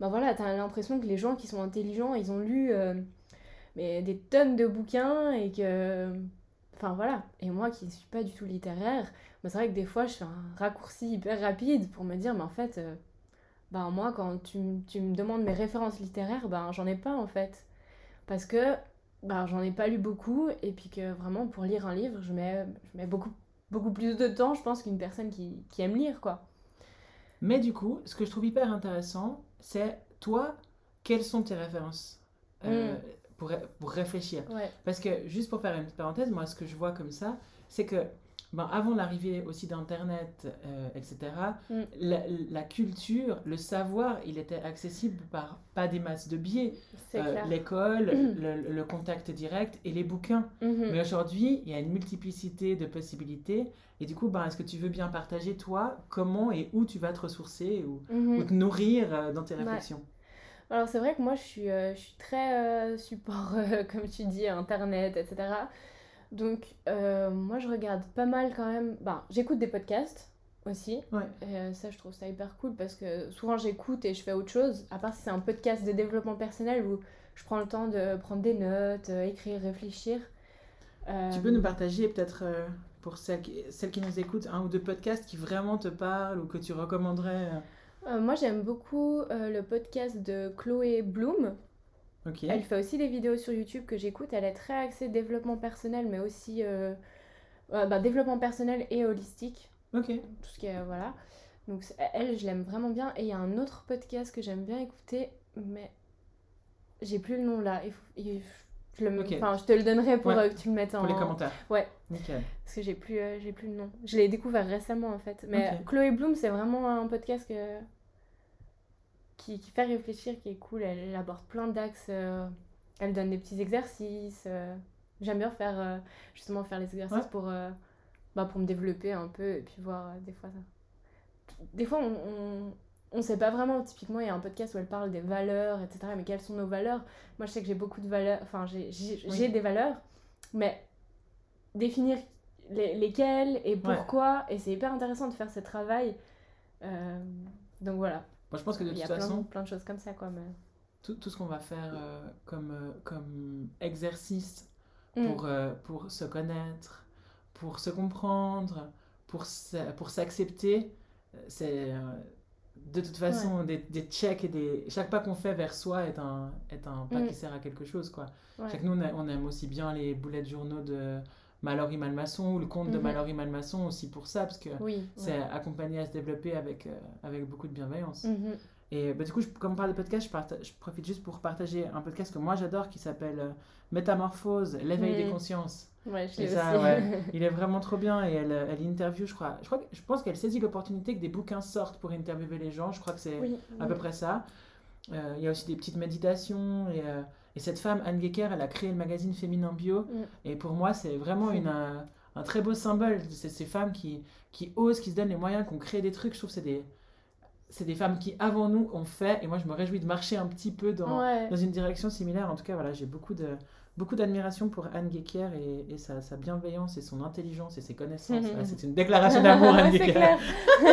ben voilà, t'as l'impression que les gens qui sont intelligents, ils ont lu euh, mais des tonnes de bouquins et que. Enfin voilà. Et moi qui ne suis pas du tout littéraire, c'est vrai que des fois, je fais un raccourci hyper rapide pour me dire, mais en fait, euh, ben moi, quand tu, tu, me demandes mes références littéraires, ben j'en ai pas en fait. Parce que ben, j'en ai pas lu beaucoup, et puis que vraiment, pour lire un livre, je mets, je mets beaucoup, beaucoup plus de temps, je pense, qu'une personne qui, qui aime lire, quoi. Mais du coup, ce que je trouve hyper intéressant, c'est toi, quelles sont tes références euh, mm. pour, pour réfléchir? Parce que, juste pour faire une petite parenthèse, moi, ce que je vois comme ça, c'est que ben, avant l'arrivée aussi d'Internet, euh, etc., mm. la, culture, le savoir, il était accessible par pas des masses de biais. Euh, l'école, le, contact direct et les bouquins. Mm-hmm. Mais aujourd'hui, il y a une multiplicité de possibilités. Et du coup, ben, est-ce que tu veux bien partager, toi, comment et où tu vas te ressourcer ou, mm-hmm. te nourrir euh, dans tes réflexions? Alors, c'est vrai que moi, je suis, je suis très support, comme tu dis, Internet, etc. Donc, euh, moi, je regarde pas mal quand même. Ben, j'écoute des podcasts aussi. Ouais. Et euh, ça, je trouve ça hyper cool parce que souvent, j'écoute et je fais autre chose. À part si c'est un podcast de développement personnel où je prends le temps de prendre des notes, euh, écrire, réfléchir. Tu peux nous partager peut-être pour celles qui, celles qui nous écoutent un ou deux podcasts qui vraiment te parlent ou que tu recommanderais Moi, j'aime beaucoup le podcast de Chloé Bloom. Elle fait aussi des vidéos sur YouTube que j'écoute. Elle est très axée développement personnel, mais aussi euh, bah, développement personnel et holistique. Ok. Tout ce qui est. Voilà. Donc, elle, je l'aime vraiment bien. Et il y a un autre podcast que j'aime bien écouter, mais j'ai plus le nom là. Il je, le... je te le donnerai pour euh, que tu le mettes en. Pour les commentaires. Ouais. Nickel. Parce que j'ai plus, euh, j'ai plus le nom. Je l'ai découvert récemment en fait. Mais Chloé Bloom, c'est vraiment un podcast que qui, fait réfléchir, qui est cool. Elle, aborde plein d'axes. Euh, elle donne des petits exercices. Euh. J'aime bien faire, euh, justement, faire les exercices pour, bah, pour me développer un peu et puis voir des fois ça. Des fois, on, on, sait pas vraiment. Typiquement, il y a un podcast où elle parle des valeurs, etc. Mais quelles sont nos valeurs? Moi, je sais que j'ai beaucoup de valeurs. Enfin, j'ai des valeurs. Mais définir les, lesquelles et pourquoi. Et c'est hyper intéressant de faire ce travail. donc voilà. Moi, je pense que de toute façon. Il y a plein, de choses comme ça, quoi. Tout, tout, ce qu'on va faire euh, comme, euh, comme exercice mm. pour, euh, pour se connaître, pour se comprendre, pour s'accepter, c'est de toute façon des, des, checks et des. Chaque pas qu'on fait vers soi est un, est un pas mm. qui sert à quelque chose, quoi. Chaque nous, on aime aussi bien les boulets de journaux de Mallory Malmaçon ou le conte de mhm. Mallory Malmaçon aussi pour ça, parce que c'est accompagné à se développer avec, euh, avec beaucoup de bienveillance. Mhm. Et bah, du coup, comme on parle de podcast, je, je, profite juste pour partager un podcast que moi j'adore qui s'appelle euh, Métamorphose, l'éveil des consciences. Ouais, je ça, ouais, il est vraiment trop bien et elle, elle interview, je crois, je, crois, je pense qu'elle saisit l'opportunité que des bouquins sortent pour interviewer les gens. Je crois que c'est à peu près ça. Euh, il y a aussi des petites méditations et Et cette femme, Anne Gecker, elle a créé le magazine Féminin Bio. Mm. Et pour moi, c'est vraiment une, un, un très beau symbole. C'est ces femmes qui, qui osent, qui se donnent les moyens, qui ont créé des trucs. Je trouve que c'est des, c'est des femmes qui, avant nous, ont fait. Et moi, je me réjouis de marcher un petit peu dans, Ouais. dans une direction similaire. En tout cas, voilà, j'ai beaucoup de beaucoup d'admiration pour Anne Gecker et, et sa, sa bienveillance et son intelligence et ses connaissances. Voilà, c'est une déclaration d'amour, Anne Gecker.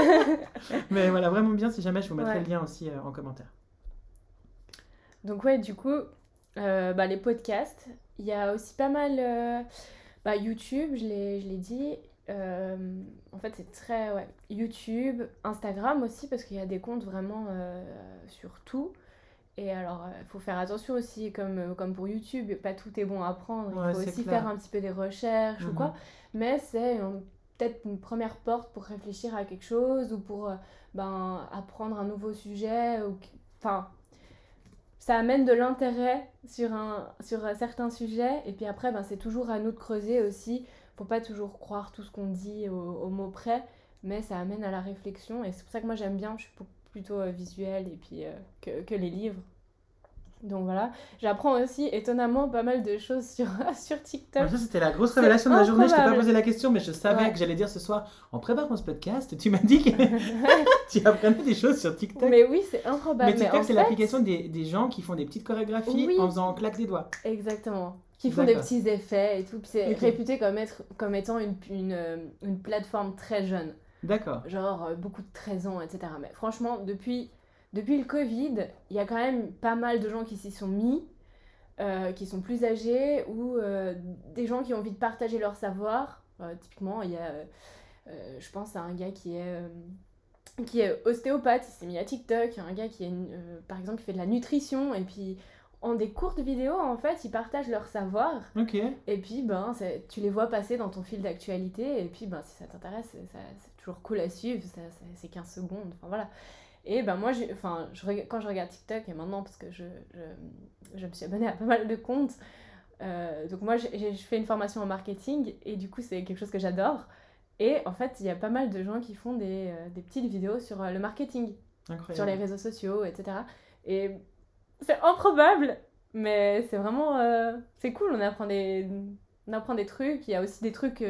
Mais voilà, vraiment bien. Si jamais, je vous mettrai Ouais. le lien aussi euh, en commentaire. Donc ouais, du coup, euh, bah, les podcasts, il y a aussi pas mal... euh, bah, YouTube, je l'ai dit. euh, en fait, c'est très... Ouais, YouTube, Instagram aussi, parce qu'il y a des comptes vraiment euh, sur tout. Et alors, il faut faire attention aussi, comme, euh, comme pour YouTube, pas tout est bon à prendre. Ouais, il faut aussi clair. faire un petit peu des recherches ou Mhm. quoi. Mais c'est euh, peut-être une première porte pour réfléchir à quelque chose ou pour euh, ben, apprendre un nouveau sujet. Ou... Enfin, ça amène de l'intérêt sur, un, sur euh, certains sujets. Et puis après, ben, c'est toujours à nous de creuser aussi. Faut pas toujours croire tout ce qu'on dit au, mot près, mais ça amène à la réflexion. Et c'est pour ça que moi j'aime bien, je suis plutôt euh, visuelle et euh, que les livres. Donc voilà, j'apprends aussi étonnamment pas mal de choses sur, sur TikTok. Ça, c'était la grosse révélation de la journée. Je t'ai pas posé la question, mais je savais Ouais. que j'allais dire ce soir en préparant ce podcast. Tu m'as dit que tu apprenais des choses sur TikTok. mais oui, c'est improbable. Mais TikTok, c'est fait- l'application des, des gens qui font des petites chorégraphies Oui. en faisant claque des doigts. Exactement. Qui font des petits effets et tout. Puis c'est réputé comme, être, comme étant une, une, euh, une plateforme très jeune. D'accord. genre euh, beaucoup de 13 ans, etc. Mais franchement, depuis, depuis le Covid, il y a quand même pas mal de gens qui s'y sont mis, euh, qui sont plus âgés, ou euh, des gens qui ont envie de partager leur savoir. Euh, typiquement, il y a, je pense à un gars qui est, qui est ostéopathe, il s'est mis à TikTok, un gars qui est, par exemple, qui fait de la nutrition, et puis en des courtes vidéos, en fait, ils partagent leur savoir. Ok. Et puis, ben, tu les vois passer dans ton fil d'actualité. Et puis, ben, si ça t'intéresse, c'est toujours cool à suivre. C'est 15 secondes. Enfin, voilà. Et ben, moi, enfin, je, quand je regarde TikTok, et maintenant, parce que je, je, je me suis abonnée à pas mal de comptes, euh, donc moi, j'ai- fais une formation en marketing. Et du coup, c'est quelque chose que j'adore. Et en fait, il y a pas mal de gens qui font des, euh, des petites vidéos sur euh, le marketing Incroyable. sur les réseaux sociaux, etc. Et c'est improbable, mais c'est vraiment... euh, c'est cool, on apprend, des, on apprend des trucs. Il y a aussi des trucs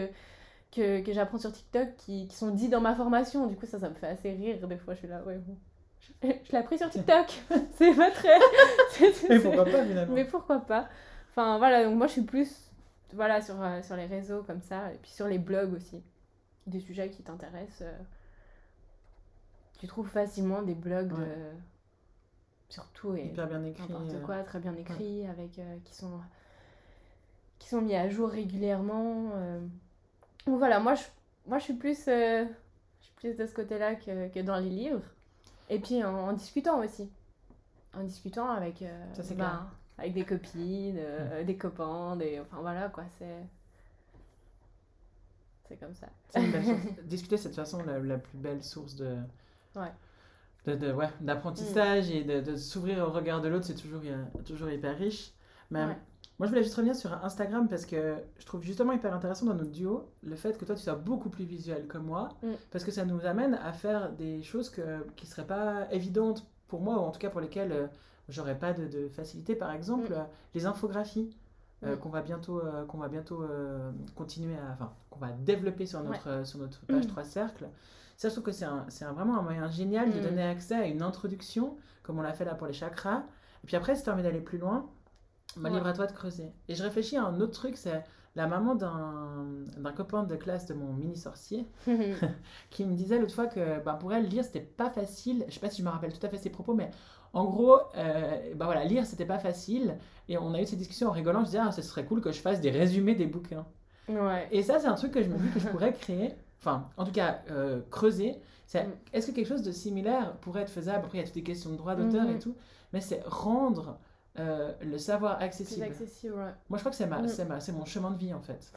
que, que j'apprends sur TikTok qui, qui sont dits dans ma formation. Du coup, ça, ça me fait assez rire. Des fois, je suis là, ouais, bon. Je, je l'ai appris sur TikTok. c'est pas très... Mais pourquoi pas finalement mais pourquoi pas Enfin, voilà, donc moi, je suis plus voilà, sur, euh, sur les réseaux comme ça, et puis sur les blogs aussi. Des sujets qui t'intéressent. euh, tu trouves facilement des blogs de... Ouais. sur tout et Hyper bien écrit. n'importe euh, quoi, très bien écrit, avec, euh, qui, sont, qui sont mis à jour régulièrement. Donc voilà, moi je, moi, je suis plus... euh, je suis plus de ce côté-là que, que dans les livres. Et puis en, en discutant aussi. En discutant avec, euh, Ça, ben, clair. avec des copines, euh, des copains, des... Enfin voilà quoi, c'est... C'est comme ça. Discuter, c'est de toute façon la, la plus belle source de. Ouais. de- de- ouais, d'apprentissage et de, de s'ouvrir au regard de l'autre, c'est toujours, toujours hyper riche. Mais Ouais. Moi, je voulais juste revenir sur Instagram parce que je trouve justement hyper intéressant dans notre duo le fait que toi, tu sois beaucoup plus visuel que moi Mm. parce que ça nous amène à faire des choses que, qui ne seraient pas évidentes pour moi ou en tout cas pour lesquelles euh, j'aurais pas de, de facilité. Par exemple, Mm. euh, les infographies. euh, Mm. qu'on va bientôt, euh, qu'on va bientôt euh, continuer à, enfin, qu'on va développer sur notre, sur notre page Mm. 3 cercles. Ça, je trouve que c'est un, c'est un- vraiment un moyen génial de donner accès à une introduction, comme on l'a fait là pour les chakras. Et puis après, si tu as envie d'aller plus loin, bah, Ouais. libre à toi de creuser. Et je réfléchis à un autre truc, c'est la maman d'un copain de classe de mon mini-sorcier qui me disait l'autre fois que bah, pour elle, lire, c'était pas facile. Je sais pas si je me rappelle tout à fait ses propos, mais en gros, euh, bah voilà, lire, c'était pas facile. Et on a eu cette discussion en rigolant. Je disais, ah, ce serait cool que je fasse des résumés des bouquins. ouais. Et ça, c'est un truc que je me dis que je pourrais créer, enfin, en tout cas, euh, creuser. Mm. Est-ce que quelque chose de similaire pourrait être faisable? Après, il y a toutes les questions de droit d'auteur Mhm. et tout, mais c'est rendre euh, le savoir accessible. accessible, ouais. Moi, je crois que c'est, ma, Mm. c'est, ma, c'est mon chemin de vie, en fait.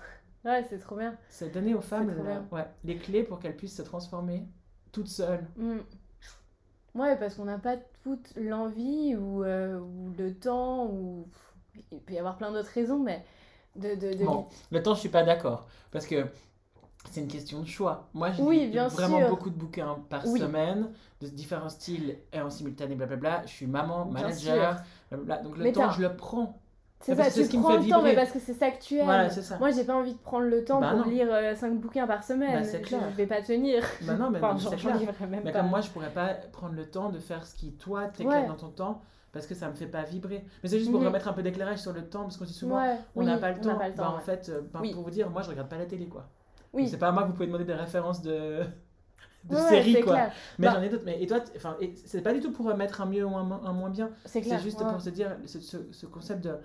Ouais, c'est trop bien. C'est donner aux femmes ouais, les clés pour qu'elles puissent se transformer toutes seules. Mm. Ouais, parce qu'on n'a pas toute l'envie ou, euh, ou le temps, ou il peut y avoir plein d'autres raisons, mais de... de, de... Bon, le temps, je suis pas d'accord. Parce que c'est une question de choix. Moi, je Oui, lis bien vraiment sûr. beaucoup de bouquins par Oui. semaine, de différents styles et en simultané, blablabla. Je suis maman, manager, blablabla. Donc le Mais temps, je le prends. C'est ça, parce que c'est tu ce prends le temps, mais parce que c'est ça que tu aimes. Voilà, c'est ça. Moi, j'ai pas envie de prendre le temps Bah pour non. lire 5 bouquins par semaine. Bah, clair. je vais pas tenir. Bah non, mais enfin, clair. même pas. comme moi, je pourrais pas prendre le temps de faire ce qui, toi, t'éclate Ouais. dans ton temps parce que ça me fait pas vibrer. Mais c'est juste pour Mhm. remettre un peu d'éclairage sur le temps parce qu'on dit souvent Ouais, on oui, n'a pas le on temps. n'a pas le Bah, temps, en fait, euh, bah, Oui. pour vous dire, moi, je regarde pas la télé, quoi. Oui. C'est pas à moi que vous pouvez demander des références de, de Ouais, séries, c'est quoi. clair. Mais Bah- j'en ai d'autres. Mais et toi, enfin, c'est pas du tout pour mettre un mieux ou un, mo- un moins bien. C'est juste ouais. pour se dire ce, ce- ce concept de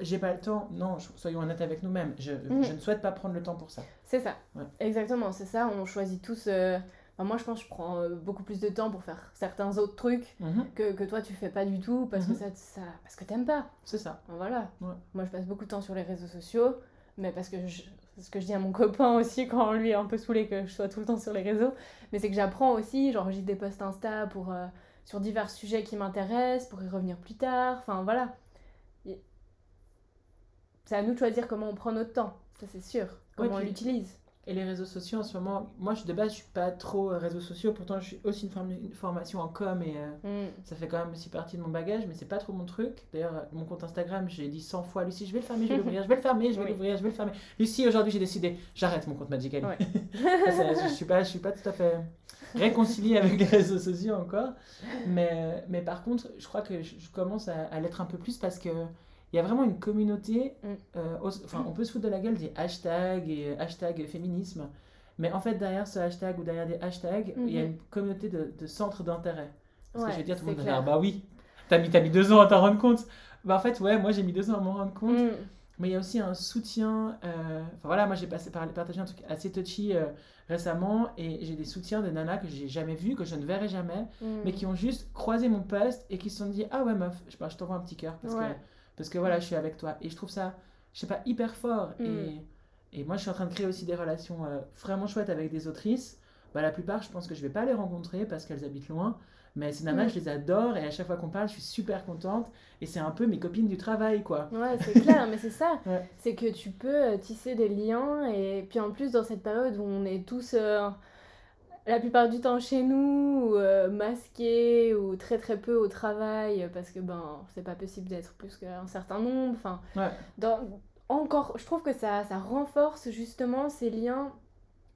j'ai pas le temps. Non, soyons honnêtes avec nous-mêmes. Je, Mhm. je ne souhaite pas prendre le temps pour ça. C'est ça. Ouais. Exactement, c'est ça. On choisit tous. euh, enfin, moi, je pense que je prends euh, beaucoup plus de temps pour faire certains autres trucs Mhm. que, que toi, tu fais pas du tout parce Mhm. que ça, ça, parce que t'aimes pas. C'est ça. Voilà. Ouais. Moi, je passe beaucoup de temps sur les réseaux sociaux, mais parce que je- c'est ce que je dis à mon copain aussi quand lui est un peu saoulé que je sois tout le temps sur les réseaux. Mais c'est que j'apprends aussi, j'enregistre des posts Insta pour, euh, sur divers sujets qui m'intéressent, pour y revenir plus tard. Enfin, voilà. C'est à nous de choisir comment on prend notre temps, ça c'est sûr. Comment on puis- l'utilise. Et les réseaux sociaux en ce moment, moi je, de base je suis pas trop euh, réseaux sociaux, pourtant je suis aussi une, form- une formation en com et euh, Mm. ça fait quand même aussi partie de mon bagage, mais c'est pas trop mon truc. D'ailleurs, euh, mon compte Instagram, j'ai dit 100 fois Lucie, je vais le fermer, je vais l'ouvrir, je vais le fermer, je vais Oui. l'ouvrir, je vais le fermer. Lucie, aujourd'hui j'ai décidé, j'arrête mon compte Magical. Ouais. Je suis pas, je suis pas tout à fait réconciliée avec les réseaux sociaux encore, mais, mais par contre, je crois que je, je commence à, à l'être un peu plus parce que il y a vraiment une communauté. Mm. euh, enfin, on peut se foutre de la gueule des hashtags et euh, hashtag féminisme, mais en fait derrière ce hashtag ou derrière des hashtags, il y a Mhm. une communauté de, de centres d'intérêt. Parce que je veux dire, tout le monde va dire, clair. bah oui, t'as mis, mis deux ans à t'en rendre compte. Bah en fait, ouais, moi j'ai mis deux ans à m'en rendre compte. Mm. Mais il y a aussi un soutien. euh, Enfin voilà, moi j'ai partagé un truc assez touchy euh, récemment et j'ai des soutiens de nanas que j'ai jamais vus, que je ne verrai jamais, Mm. mais qui ont juste croisé mon post et qui se sont dit Ah ouais, meuf, je, bah, je t'envoie un petit cœur parce, que, Ouais. Parce que voilà, je suis avec toi. Et je trouve ça, je sais pas, hyper fort. Mm. Et, et moi je suis en train de créer aussi des relations euh, vraiment chouettes avec des autrices. Bah, la plupart, je pense que je vais pas les rencontrer parce qu'elles habitent loin. Mais ces nanas, Mm. je les adore et à chaque fois qu'on parle, je suis super contente. Et c'est un peu mes copines du travail, quoi. Ouais, c'est clair, mais c'est ça. Ouais. C'est que tu peux euh, tisser des liens et puis en plus dans cette période où on est tous euh, la plupart du temps chez nous, ou, euh, masqués ou très très peu au travail parce que ben c'est pas possible d'être plus qu'un certain nombre. Enfin, Ouais. dans- encore, je trouve que ça, ça renforce justement ces liens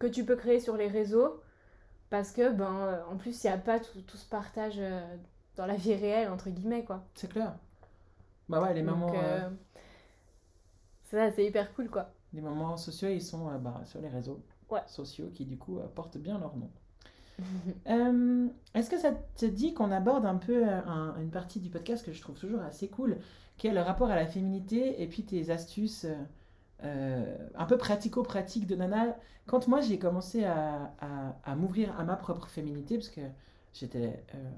que tu peux créer sur les réseaux parce que ben euh, en plus il n'y a pas tout, tout ce partage euh, dans la vie réelle entre guillemets quoi. C'est clair. Bah ouais, les moments, euh, euh, ça, c'est hyper cool quoi. les moments sociaux, ils sont bah, sur les réseaux Ouais. sociaux qui, du coup, portent bien leur nom. Euh, Est-ce que ça te dit qu'on aborde un peu euh, un- une partie du podcast que je trouve toujours assez cool, qui est le rapport à la féminité et puis tes astuces euh, un peu pratico-pratiques de Nana? Quand moi j'ai commencé à, à- à m'ouvrir à ma propre féminité, parce que j'étais euh,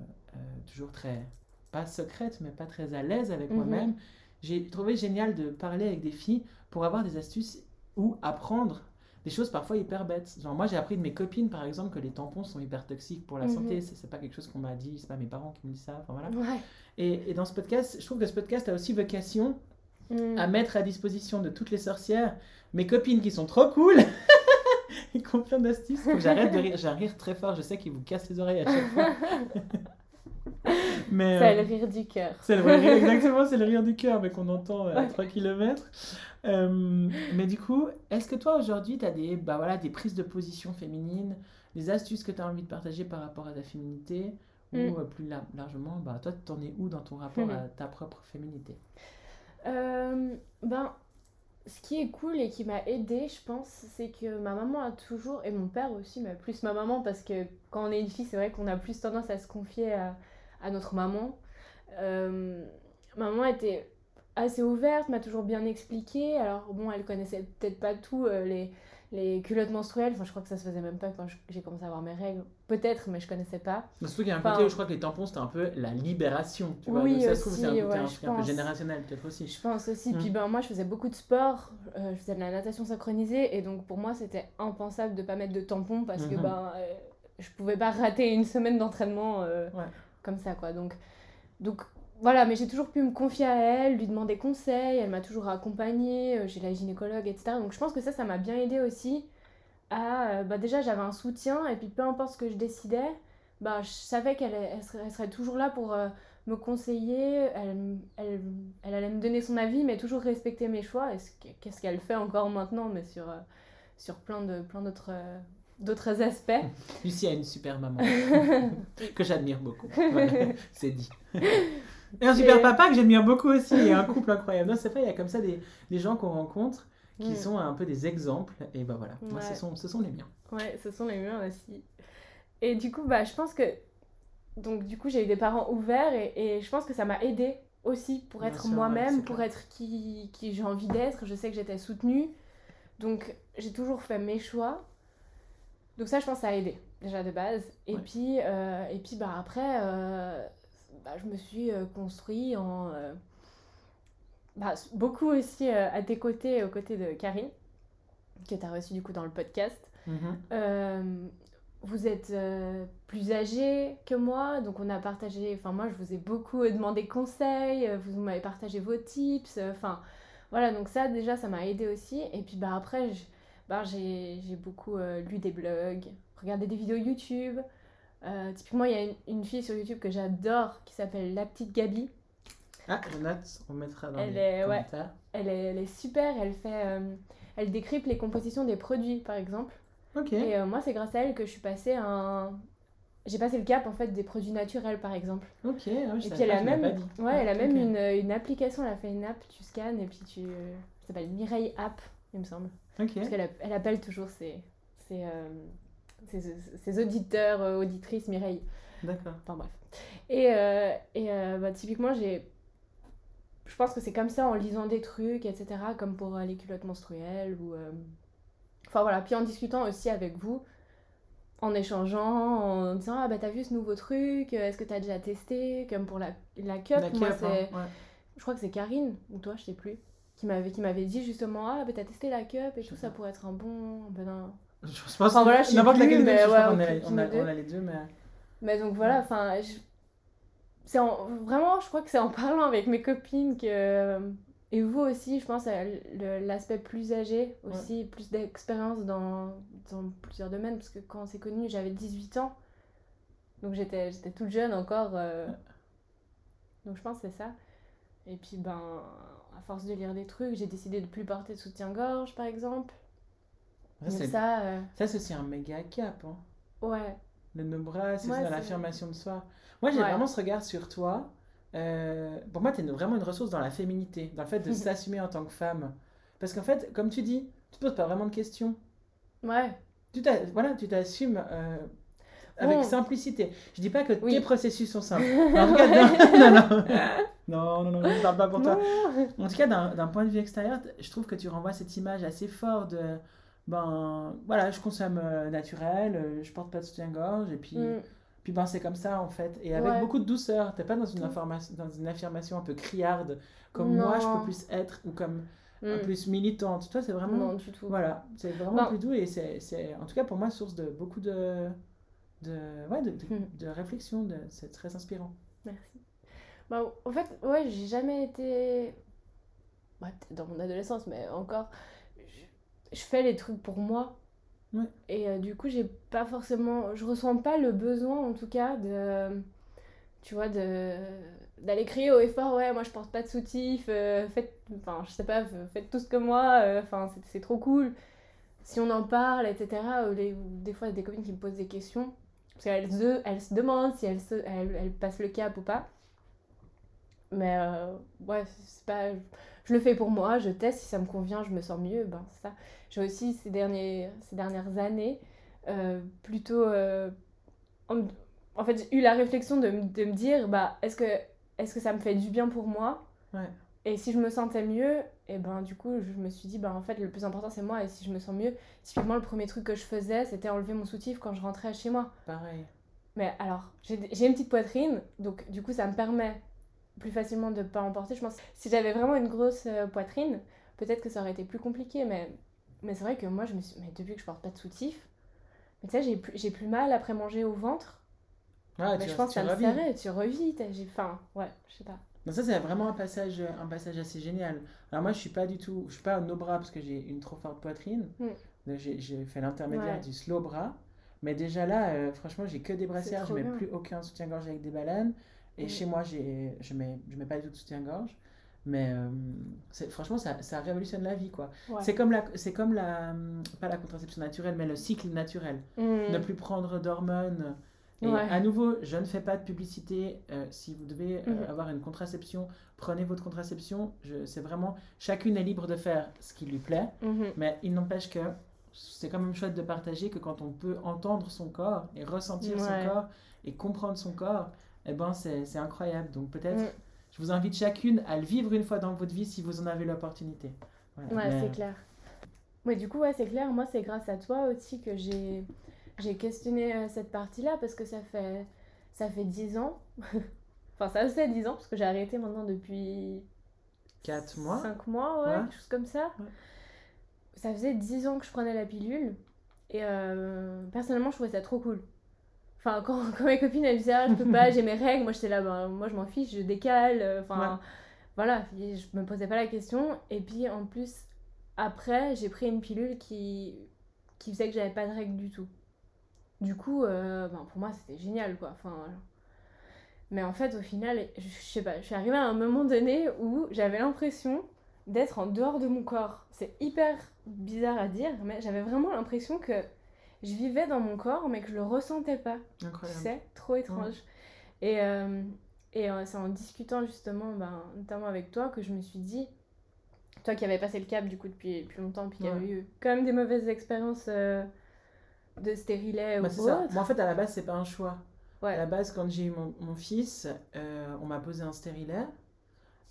toujours très, pas secrète, mais pas très à l'aise avec Mhm. moi-même, j'ai trouvé génial de parler avec des filles pour avoir des astuces ou apprendre des choses parfois hyper bêtes. Genre moi j'ai appris de mes copines par exemple que les tampons sont hyper toxiques pour la Mhm. santé, c'est c'est pas quelque chose qu'on m'a dit, c'est pas mes parents qui me disent ça, enfin voilà. Ouais. Et, et dans ce podcast, je trouve que ce podcast a aussi vocation Mm. à mettre à disposition de toutes les sorcières mes copines qui sont trop cool et qui ont plein d'astuces. J'arrête de rire, j'ai un rire très fort, je sais qu'il vous casse les oreilles à chaque fois. Mais, C'est euh, le rire du cœur. c'est le exactement, c'est le rire du cœur, mais qu'on entend à 3 km. mais du coup, est-ce que toi aujourd'hui, tu as des, bah voilà, des prises de position féminines, des astuces que tu as envie de partager par rapport à ta féminité Ou Mm. euh, plus lar- largement, bah, toi, t'en es où dans ton rapport Mhm. à ta propre féminité? Euh, ben, ce qui est cool et qui m'a aidée, je pense, c'est que ma maman a toujours, et mon père aussi, mais plus ma maman, parce que quand on est une fille, c'est vrai qu'on a plus tendance à se confier à, à notre maman. Euh, ma maman était assez ouverte, m'a toujours bien expliqué. Alors, bon, elle connaissait peut-être pas tout, euh, les, les culottes menstruelles. Enfin, je crois que ça se faisait même pas quand j'ai commencé à avoir mes règles. Peut-être, mais je connaissais pas. Surtout qu'il y a un Enfin- côté où je crois que les tampons c'était un peu la libération, tu vois. Oui, ça se trouve, aussi, c'est un, ouais, un peu générationnel peut-être aussi. Je pense aussi. Mm. Puis ben, moi, je faisais beaucoup de sport. euh, je faisais de la natation synchronisée. Et donc, pour moi, c'était impensable de pas mettre de tampon parce que Mhm. ben, euh, je pouvais pas rater une semaine d'entraînement Ouais. Comme ça, quoi. Donc, donc voilà, mais j'ai toujours pu me confier à elle, lui demander conseil. Elle m'a toujours accompagnée. euh, j'ai la gynécologue, etc. Donc, je pense que ça, ça m'a bien aidé aussi à. bah, déjà, j'avais un soutien, et puis peu importe ce que je décidais, bah, je savais qu'elle elle serait, toujours là pour me conseiller, elle, elle, elle, allait me donner son avis, mais toujours respecter mes choix. Qu'est-ce qu'elle fait encore maintenant, mais sur, sur plein d'autres plein d'autres aspects. Lucie a une super maman que j'admire beaucoup. c'est dit. Et un super papa que j'admire beaucoup aussi, et un couple incroyable. Non, c'est vrai, il y a comme ça des, des gens qu'on rencontre qui sont un peu des exemples, et ben voilà, moi, ce, sont, ce sont les miens. Ouais, ce sont les miens aussi. Et du coup, bah, je pense que. Donc, du coup, j'ai eu des parents ouverts, et, et je pense que ça m'a aidé aussi pour être moi-même, pour être qui, qui j'ai envie d'être. Je sais que j'étais soutenue. Donc, j'ai toujours fait mes choix. Donc ça, je pense ça a aidé déjà de base. Et puis, euh, et puis bah, après, euh, bah, je me suis euh, construit en... Bah, beaucoup aussi à tes côtés, aux côtés de Karine, que tu as reçu du coup dans le podcast. Mhm. vous êtes plus âgé que moi, donc on a partagé, enfin moi je vous ai beaucoup demandé conseils, vous m'avez partagé vos tips, enfin voilà, donc ça déjà ça m'a aidé aussi. Et puis bah après, bah, j'ai beaucoup euh, lu des blogs, regardé des vidéos YouTube. Euh, typiquement, il y a une, fille sur YouTube que j'adore qui s'appelle La Petite Gabi. Ah, note, on mettra dans elle les est, commentaires. elle, est, elle est super, elle fait... Euh, elle décrypte les compositions des produits, par exemple. Ok. Et moi, c'est grâce à elle que je suis passée un... J'ai passé le cap, en fait, des produits naturels, par exemple. Ok, ah Et puis, elle a même, ouais, elle a même une, une, application, elle a fait une app, tu scannes, et puis tu... Ça s'appelle Mireille App, il me semble. Parce qu'elle elle appelle toujours ses, ses, euh, auditeurs, euh, auditrices Mireille. D'accord. Enfin bref. Et, euh, et bah, typiquement, j'ai. Je pense que c'est comme ça en lisant des trucs, etc., comme pour les culottes menstruelles ou. Enfin voilà, puis en discutant aussi avec vous, en échangeant, en disant Ah bah t'as vu ce nouveau truc, est-ce que t'as déjà testé? Comme pour la, la cup, moi c'est. Hein, je crois que c'est Karine, ou toi, je sais plus qui m'avait qui m'avait dit justement ah bah t'as testé la cup et tout ça pourrait être un bon ben je pense enfin, voilà je n'importe laquelle mais ouais, on, a, on, a, on, a, les deux mais mais donc voilà enfin c'est vraiment je crois que c'est en parlant avec mes copines que et vous aussi je pense l'aspect plus âgé aussi plus d'expérience dans, dans plusieurs domaines parce que quand on s'est connus j'avais 18 ans. Donc j'étais j'étais toute jeune encore euh. donc je pense que c'est ça. Et puis ben à force de lire des trucs, j'ai décidé de plus porter de soutien-gorge, par exemple. Ça, ça, euh, ça c'est aussi un méga cap. Hein. Ouais. Le nos bras, c'est dans l'affirmation de soi. Moi, j'ai vraiment ce regard sur toi. Euh, pour moi, tu es vraiment une ressource dans la féminité, dans le fait de s'assumer en tant que femme. Parce qu'en fait, comme tu dis, tu te poses pas vraiment de questions. Ouais. Tu voilà, tu t'assumes euh, avec simplicité. Je dis pas que tes processus sont simples. Tout cas, non, non, non, non, non, je ne parle pas pour toi. En tout cas, d'un point de vue extérieur, je trouve que tu renvoies cette image assez forte de, ben, voilà, je consomme euh, naturel, euh, je porte pas de soutien-gorge, et puis, mm. puis ben, c'est comme ça, en fait. Et avec beaucoup de douceur, t'es pas dans une, information, dans une affirmation un peu criarde, comme moi, je peux plus être, ou comme mm. plus militante. Toi, c'est vraiment... Non, du tout. Voilà, c'est vraiment plus doux, et c'est, en tout cas, pour moi, source de beaucoup de de, ouais, de, de, réflexion. De, c'est très inspirant. Merci. Bah, en fait, ouais, j'ai jamais été. dans mon adolescence, mais encore. Je, fais les trucs pour moi. Ouais. Et euh, du coup, j'ai pas forcément. Je ressens pas le besoin, en tout cas, de. Tu vois, de d'aller crier au effort ouais moi je porte pas de soutif euh, faites enfin je sais pas faites tout ce que moi euh, enfin c'est trop cool si on en parle etc ou, les, des fois des copines qui me posent des questions parce qu'elle se, elle se demande si elle, se, elle, elle, passe le cap ou pas. Mais euh, ouais, c'est pas. Je le fais pour moi, je teste, si ça me convient, je me sens mieux, ben ça. J'ai aussi ces, derniers, ces dernières années euh, plutôt. Euh, en, fait, j'ai eu la réflexion de, de me dire bah, est-ce que, est que ça me fait du bien pour moi? Ouais. Et si je me sentais mieux, et ben du coup, je me suis dit, ben en fait, le plus important c'est moi, et si je me sens mieux, typiquement, le premier truc que je faisais, c'était enlever mon soutif quand je rentrais chez moi. Pareil. Mais alors, j'ai une petite poitrine, donc du coup, ça me permet plus facilement de ne pas emporter. Je pense si j'avais vraiment une grosse euh, poitrine, peut-être que ça aurait été plus compliqué, mais, mais c'est vrai que moi, je me suis. Mais depuis que je porte pas de soutif, mais tu sais, j'ai plus, plus mal après manger au ventre. Ah, mais je pense que ça me serrait, tu revis. Enfin, ouais, je sais pas. Donc ça, c'est vraiment un passage, un passage assez génial. Alors moi, je suis pas du tout, je suis pas un bras parce que j'ai une trop forte poitrine. Mm. J'ai fait l'intermédiaire Ouais. du slow bras. Mais déjà là, euh, franchement, j'ai que des brassières. Je trop mets bien. plus aucun soutien-gorge avec des baleines. Et Mm. chez moi, je mets, je mets pas du tout de soutien-gorge. Mais euh, franchement, ça, ça révolutionne la vie, quoi. Ouais. C'est comme la, comme la, pas la contraception naturelle, mais le cycle naturel. Mm. Ne plus prendre d'hormones. Et Ouais. à nouveau, je ne fais pas de publicité. euh, si vous devez euh, Mhm. avoir une contraception, prenez votre contraception. C'est vraiment, chacune est libre de faire ce qui lui plaît. Mhm. Mais il n'empêche que c'est quand même chouette de partager que quand on peut entendre son corps et ressentir Ouais. son corps et comprendre son corps, eh ben c'est, incroyable. Donc peut-être, Mm. je vous invite chacune à le vivre une fois dans votre vie si vous en avez l'opportunité. Voilà. Ouais, Mais- c'est clair. Ouais, du coup, ouais, c'est clair. Moi, c'est grâce à toi aussi que j'ai j'ai questionné euh, cette partie-là parce que ça fait ça fait 10 ans. enfin, ça fait 10 ans parce que j'ai arrêté maintenant depuis Quatre mois 5 mois, ouais, Ouais. quelque chose comme ça. Ouais. Ça faisait 10 ans que je prenais la pilule et euh, personnellement, je trouvais ça trop cool. Enfin, quand, quand mes copines elles disaient ah, je peux pas, j'ai mes règles, moi j'étais là, ben, moi je m'en fiche, je décale. euh, Enfin, Ouais. voilà, je me posais pas la question. Et puis en plus, après, j'ai pris une pilule qui, qui faisait que j'avais pas de règles du tout. Du coup, euh, ben, pour moi c'était génial quoi. Enfin. Mais en fait, au final, je, je sais pas, je suis arrivée à un moment donné où j'avais l'impression d'être en dehors de mon corps. C'est hyper bizarre à dire, mais j'avais vraiment l'impression que je vivais dans mon corps, mais que je le ressentais pas. Tu Incroyable. sais, trop étrange. Et, euh, et euh, c'est en discutant justement, ben, notamment avec toi, que je me suis dit, toi qui avais passé le cap du coup depuis, depuis longtemps, puis qui Ouais. avait eu quand même des mauvaises expériences euh, de stérilet Bah, ou autre. Moi, en fait, à la base, c'est pas un choix. À Ouais. la base, quand j'ai eu mon, mon fils, euh, on m'a posé un stérilet.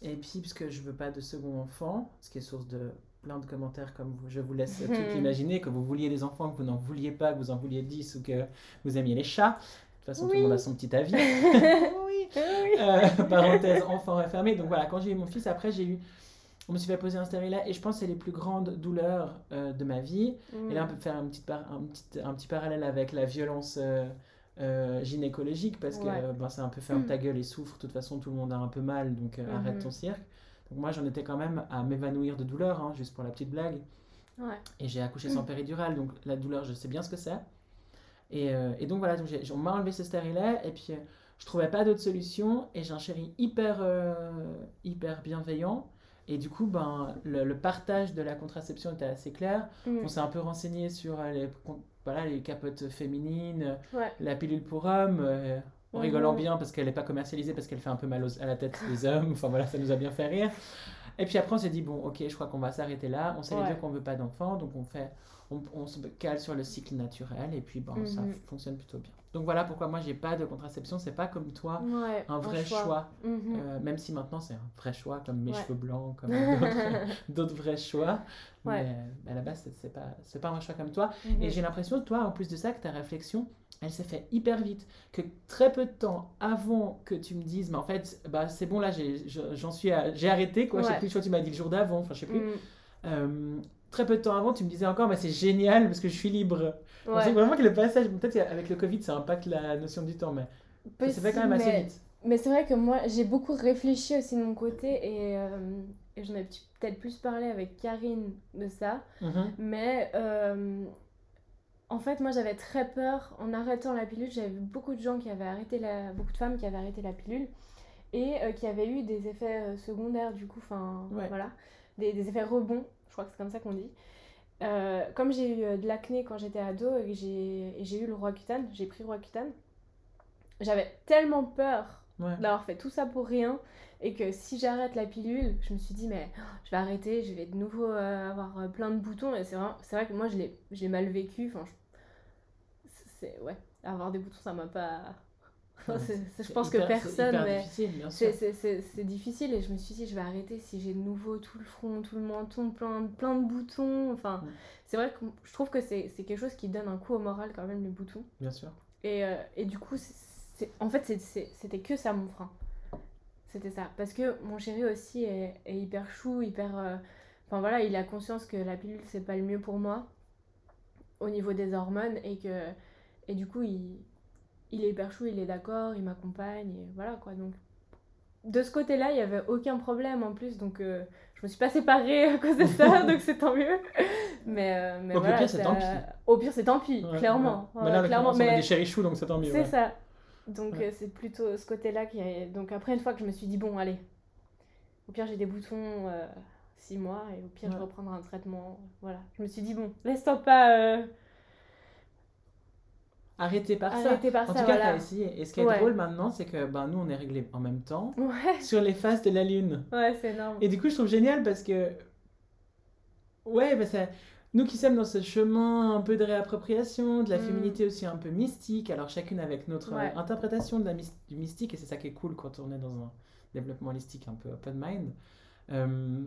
Et puis, puisque je veux pas de second enfant, ce qui est source de plein de commentaires comme vous, je vous laisse tout imaginer, que vous vouliez des enfants, que vous n'en vouliez pas, que vous en vouliez 10 ou que vous aimiez les chats. De toute façon, tout le Oui. monde a son petit avis. oui. Euh, parenthèse, enfant refermé. Donc voilà, quand j'ai eu mon fils, après, j'ai eu. On me suis fait poser un stérilet et je pense que c'est les plus grandes douleurs euh, de ma vie. Et là, on peut faire un petit, par- un petit, un petit parallèle avec la violence euh, euh, gynécologique parce que Ouais. ben, c'est un peu ferme Mm. ta gueule et souffre. De toute façon, tout le monde a un peu mal, donc arrête ton cirque. Donc moi, j'en étais quand même à m'évanouir de douleur, hein, juste pour la petite blague. Ouais. Et j'ai accouché sans péridurale, donc la douleur, je sais bien ce que c'est. Et, et donc voilà, donc on m'a enlevé ce stérilet et puis je trouvais pas d'autre solution et j'ai un chéri hyper, hyper bienveillant. Et du coup, ben, le, le partage de la contraception était assez clair. Mm. On s'est un peu renseigné sur euh, les, voilà, les capotes féminines, Ouais. la pilule pour hommes, euh, en rigolant Mhm. bien parce qu'elle n'est pas commercialisée, parce qu'elle fait un peu mal aux- à la tête des hommes. Enfin voilà, ça nous a bien fait rire. Et puis après, on s'est dit, bon, ok, je crois qu'on va s'arrêter là. On sait les Ouais. deux qu'on veut pas d'enfants, donc on fait, on, on se cale sur le cycle naturel et puis ben, ça Mhm. fonctionne plutôt bien. Donc voilà pourquoi moi j'ai pas de contraception, c'est pas comme toi Ouais, un vrai choix, Mhm. euh, même si maintenant c'est un vrai choix, comme mes Ouais. cheveux blancs, comme d'autres- vrais choix. Ouais. Mais à la base, c'est- pas, c'est pas un choix comme toi. Mhm. Et j'ai l'impression, toi, en plus de ça, que ta réflexion, elle s'est fait hyper vite. Que très peu de temps avant que tu me dises, mais en fait, bah, c'est bon, là, j'en suis j'ai arrêté, quoi. Je sais plus, je crois que tu m'as dit le jour d'avant, enfin, je sais plus. Mm. Euh, très peu de temps avant, tu me disais encore, mais c'est génial parce que je suis libre. On Ouais. sait vraiment que le passage, peut-être qu'avec le Covid, ça impacte la notion du temps, mais ça s'est fait quand même assez mais- vite. Mais c'est vrai que moi, j'ai beaucoup réfléchi aussi de mon côté et, euh, et j'en ai peut-être plus parlé avec Karine de ça. Mhm. Mais euh, en fait, moi, j'avais très peur en arrêtant la pilule. J'avais vu beaucoup de gens qui avaient arrêté la... beaucoup de femmes qui avaient arrêté la pilule et euh, qui avaient eu des effets euh, secondaires du coup, enfin Ouais. voilà, des, des effets rebonds. Je crois que c'est comme ça qu'on dit. Euh, comme j'ai eu euh, de l'acné quand j'étais ado et que j'ai et j'ai eu le Roaccutane, j'ai pris Roaccutane, j'avais tellement peur Ouais. d'avoir fait tout ça pour rien et que si j'arrête la pilule, je me suis dit mais oh, je vais arrêter, je vais de nouveau euh, avoir plein de boutons et c'est vrai, que moi je l'ai je l'ai mal vécu, enfin je- c'est ouais, avoir des boutons ça m'a pas Je pense que hyper- personne difficile, c'est c'est difficile et je me suis dit je vais arrêter si j'ai de nouveau tout le front, tout le menton, plein, plein de boutons, enfin Mm. c'est vrai que je trouve que c'est quelque chose qui donne un coup au moral quand même les boutons. Bien sûr. Et, euh, et du coup, c'est- c'est- en fait, c'était que ça mon frein. C'était ça. Parce que mon chéri aussi est, est hyper chou, hyper. euh, Enfin voilà, il a conscience que la pilule, c'est pas le mieux pour moi au niveau des hormones et que. Et du coup, il, il est hyper chou, il est d'accord, il m'accompagne et voilà quoi. Donc, de ce côté-là, il n'y avait aucun problème en plus, donc euh, je me suis pas séparée à cause de ça, donc c'est tant mieux. Mais, euh, mais Au voilà, pire, c'est tant pis. Au pire, c'est tant pis, Ouais, clairement. ouais. Ouais, Mais là, clairement, clairement, on a mais des chérichous, donc c'est tant mieux. c'est ça. Donc euh, c'est plutôt ce côté-là qui est... Donc après, une fois que je me suis dit, bon, allez, au pire, j'ai des boutons 6 mois, et au pire, je reprendrai un traitement. Voilà. Je me suis dit, bon, laisse-toi pas euh, Arrêtez par ça. arrêter par En ça, tout cas, voilà. t'as essayé. Et ce qui est Ouais. drôle maintenant, c'est que ben, nous, on est réglés en même temps Ouais, sur les faces de la Lune. ouais, c'est énorme. Et du coup, je trouve génial parce que. Ouais, bah ça... nous qui sommes dans ce chemin un peu de réappropriation, de la Mm. féminité aussi un peu mystique, alors chacune avec notre euh, Ouais. interprétation de la du mystique, et c'est ça qui est cool quand on est dans un développement holistique un peu open mind. Euh,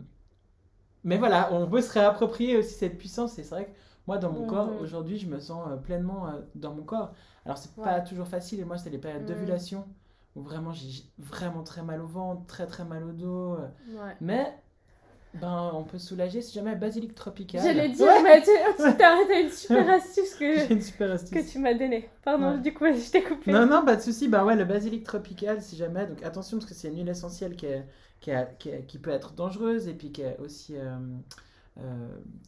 Mais voilà, on veut se réapproprier aussi cette puissance, et c'est vrai que moi, dans mon Mhm. corps, aujourd'hui, je me sens euh, pleinement euh, dans mon corps. Alors, c'est Ouais. pas toujours facile, et moi, c'était les périodes Mm. d'ovulation où vraiment j'ai vraiment très mal au ventre, très très mal au dos. euh, Ouais. mais ben, on peut soulager si jamais basilic tropical. J'allais dire, Ouais, mais tu t'as une super astuce que, une super astuce. que tu m'as donnée. Pardon, Ouais. du coup, je t'ai coupé. Non, non, pas de souci. Bah ouais, le basilic tropical, si jamais. Donc attention, parce que c'est une huile essentielle qui, est- qui, est- qui, est- qui peut être dangereuse et puis qui est aussi euh,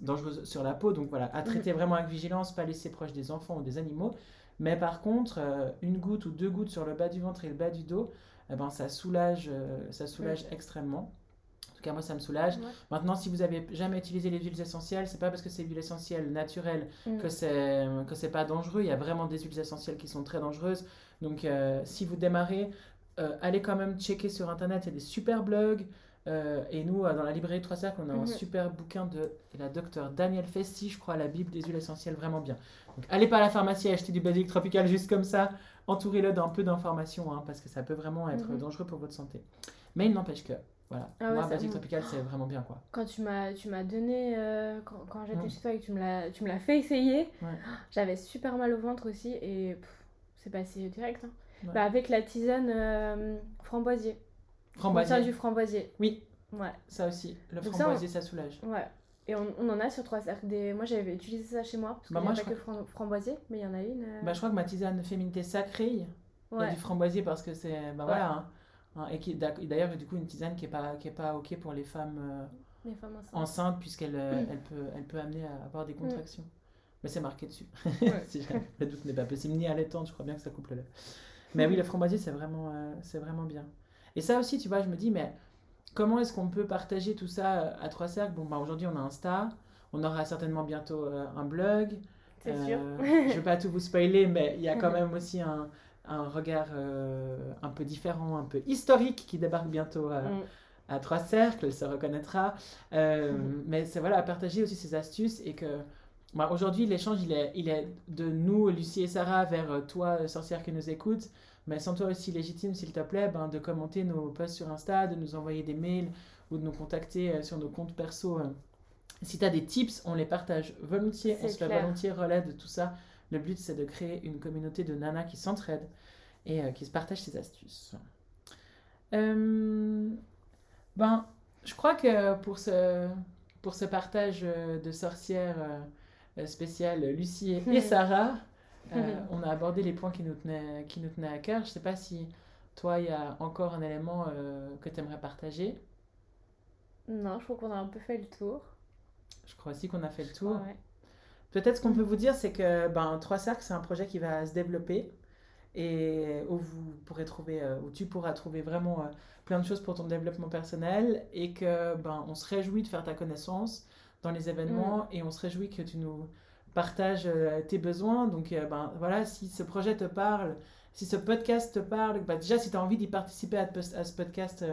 dangereuse sur la peau. Donc voilà, à traiter vraiment avec vigilance, pas laisser proche des enfants ou des animaux. Mais par contre, euh, une goutte ou deux gouttes sur le bas du ventre et le bas du dos, eh ben, ça soulage, euh, ça soulage extrêmement. En tout cas, moi, ça me soulage. Ouais. Maintenant, si vous avez jamais utilisé les huiles essentielles, c'est pas parce que c'est huile essentielle naturelle Mm. que c'est que c'est pas dangereux. Il y a vraiment des huiles essentielles qui sont très dangereuses. Donc, euh, si vous démarrez, euh, allez quand même checker sur internet. Il y a des super blogs. Euh, et nous, euh, dans la librairie Trois Cercles, on a un Mhm. super bouquin de la docteure Danielle Festi, je crois, la Bible des huiles essentielles, vraiment bien. Donc, allez pas à la pharmacie acheter du basilic tropical juste comme ça. Entourez-le d'un peu d'informations, hein, parce que ça peut vraiment être Mhm. dangereux pour votre santé. Mais il n'empêche que, voilà, Ah ouais, moi, tropical, c'est vraiment bien, quoi. Quand tu m'as tu m'as donné, euh, quand, quand j'étais Mm. chez toi et que tu me l'as tu me l'as fait essayer, Ouais. j'avais super mal au ventre aussi et c'est passé direct. hein. Ouais. Bah, avec la tisane euh, framboisier. Framboisier. Contient du framboisier. Oui, Ouais, ça aussi. Le Donc ça, framboisier, ça soulage. ouais. Et on, on en a sur trois cercles. Des... Moi j'avais utilisé ça chez moi. Parce qu'il Bah, n'y moi, a pas que fram- framboisier, mais il y en a une. euh, Bah, je crois que ma tisane féminité sacrée, il y a ouais. du framboisier parce que c'est. Bah voilà. hein. Hein, et qui, d'ailleurs, du coup, une tisane qui est pas, qui est pas OK pour les femmes euh, Les femmes enceintes. enceintes, puisqu'elle euh, Mm. elle peut, elle peut amener à avoir des contractions. Mais c'est marqué dessus. Ouais. si jamais le doute n'est pas possible, ni allaitante, je crois bien que ça coupe le. Mais oui, le framboisier, c'est vraiment, euh, c'est vraiment bien. Et ça aussi, tu vois, je me dis, mais comment est-ce qu'on peut partager tout ça euh, à Trois Cercles? Bon, bah, aujourd'hui, on a Insta, on aura certainement bientôt euh, un blog. C'est Euh, sûr. je vais pas tout vous spoiler, mais il y a quand même aussi un, un regard euh, un peu différent, un peu historique qui débarque bientôt à, Mm. à Trois Cercles, elle se reconnaîtra. Mhm. Mais c'est voilà, partager aussi ces astuces et que bah, aujourd'hui l'échange il est, il est de nous, Lucie et Sarah, vers toi, sorcière qui nous écoute. Mais sans toi aussi légitime, s'il te plaît, ben, de commenter nos posts sur Insta, de nous envoyer des mails ou de nous contacter euh, sur nos comptes perso. euh. Si tu as des tips, on les partage volontiers, on se fait volontiers relais de tout ça. Le but, c'est de créer une communauté de nanas qui s'entraident et euh, qui se partagent ses astuces. Euh, ben, je crois que pour ce, pour ce partage de sorcières spéciales, Lucie et Sarah, euh, on a abordé les points qui nous tenaient, qui nous tenaient à cœur. Je sais pas si toi, il y a encore un élément euh, que tu aimerais partager. Non, je crois qu'on a un peu fait le tour. Je crois aussi qu'on a fait le tour. Ouais. Peut-être ce qu'on peut vous dire, c'est que ben, Trois Cercles, c'est un projet qui va se développer et où vous pourrez trouver, euh, où tu pourras trouver vraiment plein de choses pour ton développement personnel et que ben, on se réjouit de faire ta connaissance dans les événements et on se réjouit que tu nous partages euh, tes besoins. Donc euh, ben, voilà, si ce projet te parle, si ce podcast te parle, ben, déjà si tu as envie d'y participer à, ce podcast,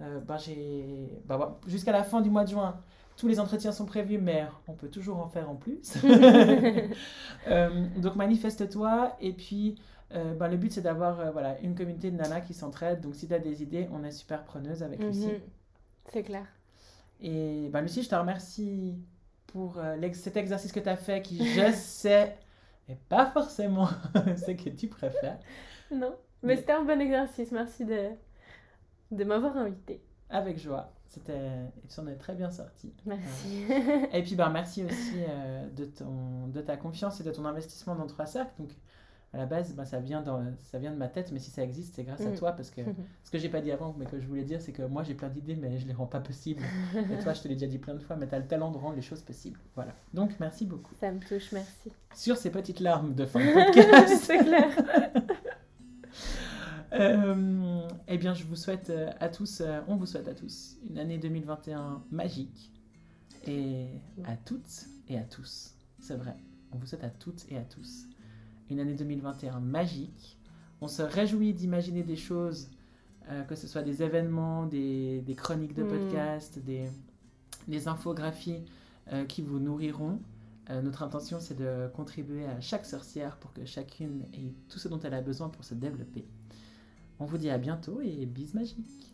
euh, ben, j'ai ben, jusqu'à la fin du mois de juin. Tous les entretiens sont prévus, mais on peut toujours en faire en plus. Donc manifeste-toi et puis euh, ben, le but c'est d'avoir euh, voilà, une communauté de nanas qui s'entraident. Donc si tu as des idées, on est super preneuse avec Lucie. Mhm. C'est clair. Et ben, Lucie, je te remercie pour euh, cet exercice que tu as fait qui, je sais, n'est pas forcément ce que tu préfères. Non, Mais- mais c'était un bon exercice. Merci de, de m'avoir invité. Avec joie. C'était... Tu en es très bien sorti. Merci. Et puis ben, merci aussi euh, de, ton, de ta confiance et de ton investissement dans Trois Cercles. Donc, à la base, ben, ça, vient dans, ça vient de ma tête, mais si ça existe, c'est grâce à Mm. toi. Parce que ce que j'ai pas dit avant, mais que je voulais dire, c'est que moi j'ai plein d'idées, mais je les rends pas possibles. Et toi, je te l'ai déjà dit plein de fois, mais tu as le talent de rendre les choses possibles. Voilà. Donc, merci beaucoup. Ça me touche, merci. Sur ces petites larmes de fin de podcast, c'est clair. euh, eh bien, je vous souhaite euh, à tous, euh, on vous souhaite à tous une année 2021 magique. Et à toutes et à tous. C'est vrai. On vous souhaite à toutes et à tous une année 2021 magique. On se réjouit d'imaginer des choses, euh, que ce soit des événements, des, des chroniques de Mm. podcast, des, des infographies euh, qui vous nourriront. Euh, notre intention, c'est de contribuer à chaque sorcière pour que chacune ait tout ce dont elle a besoin pour se développer. On vous dit à bientôt et bis magique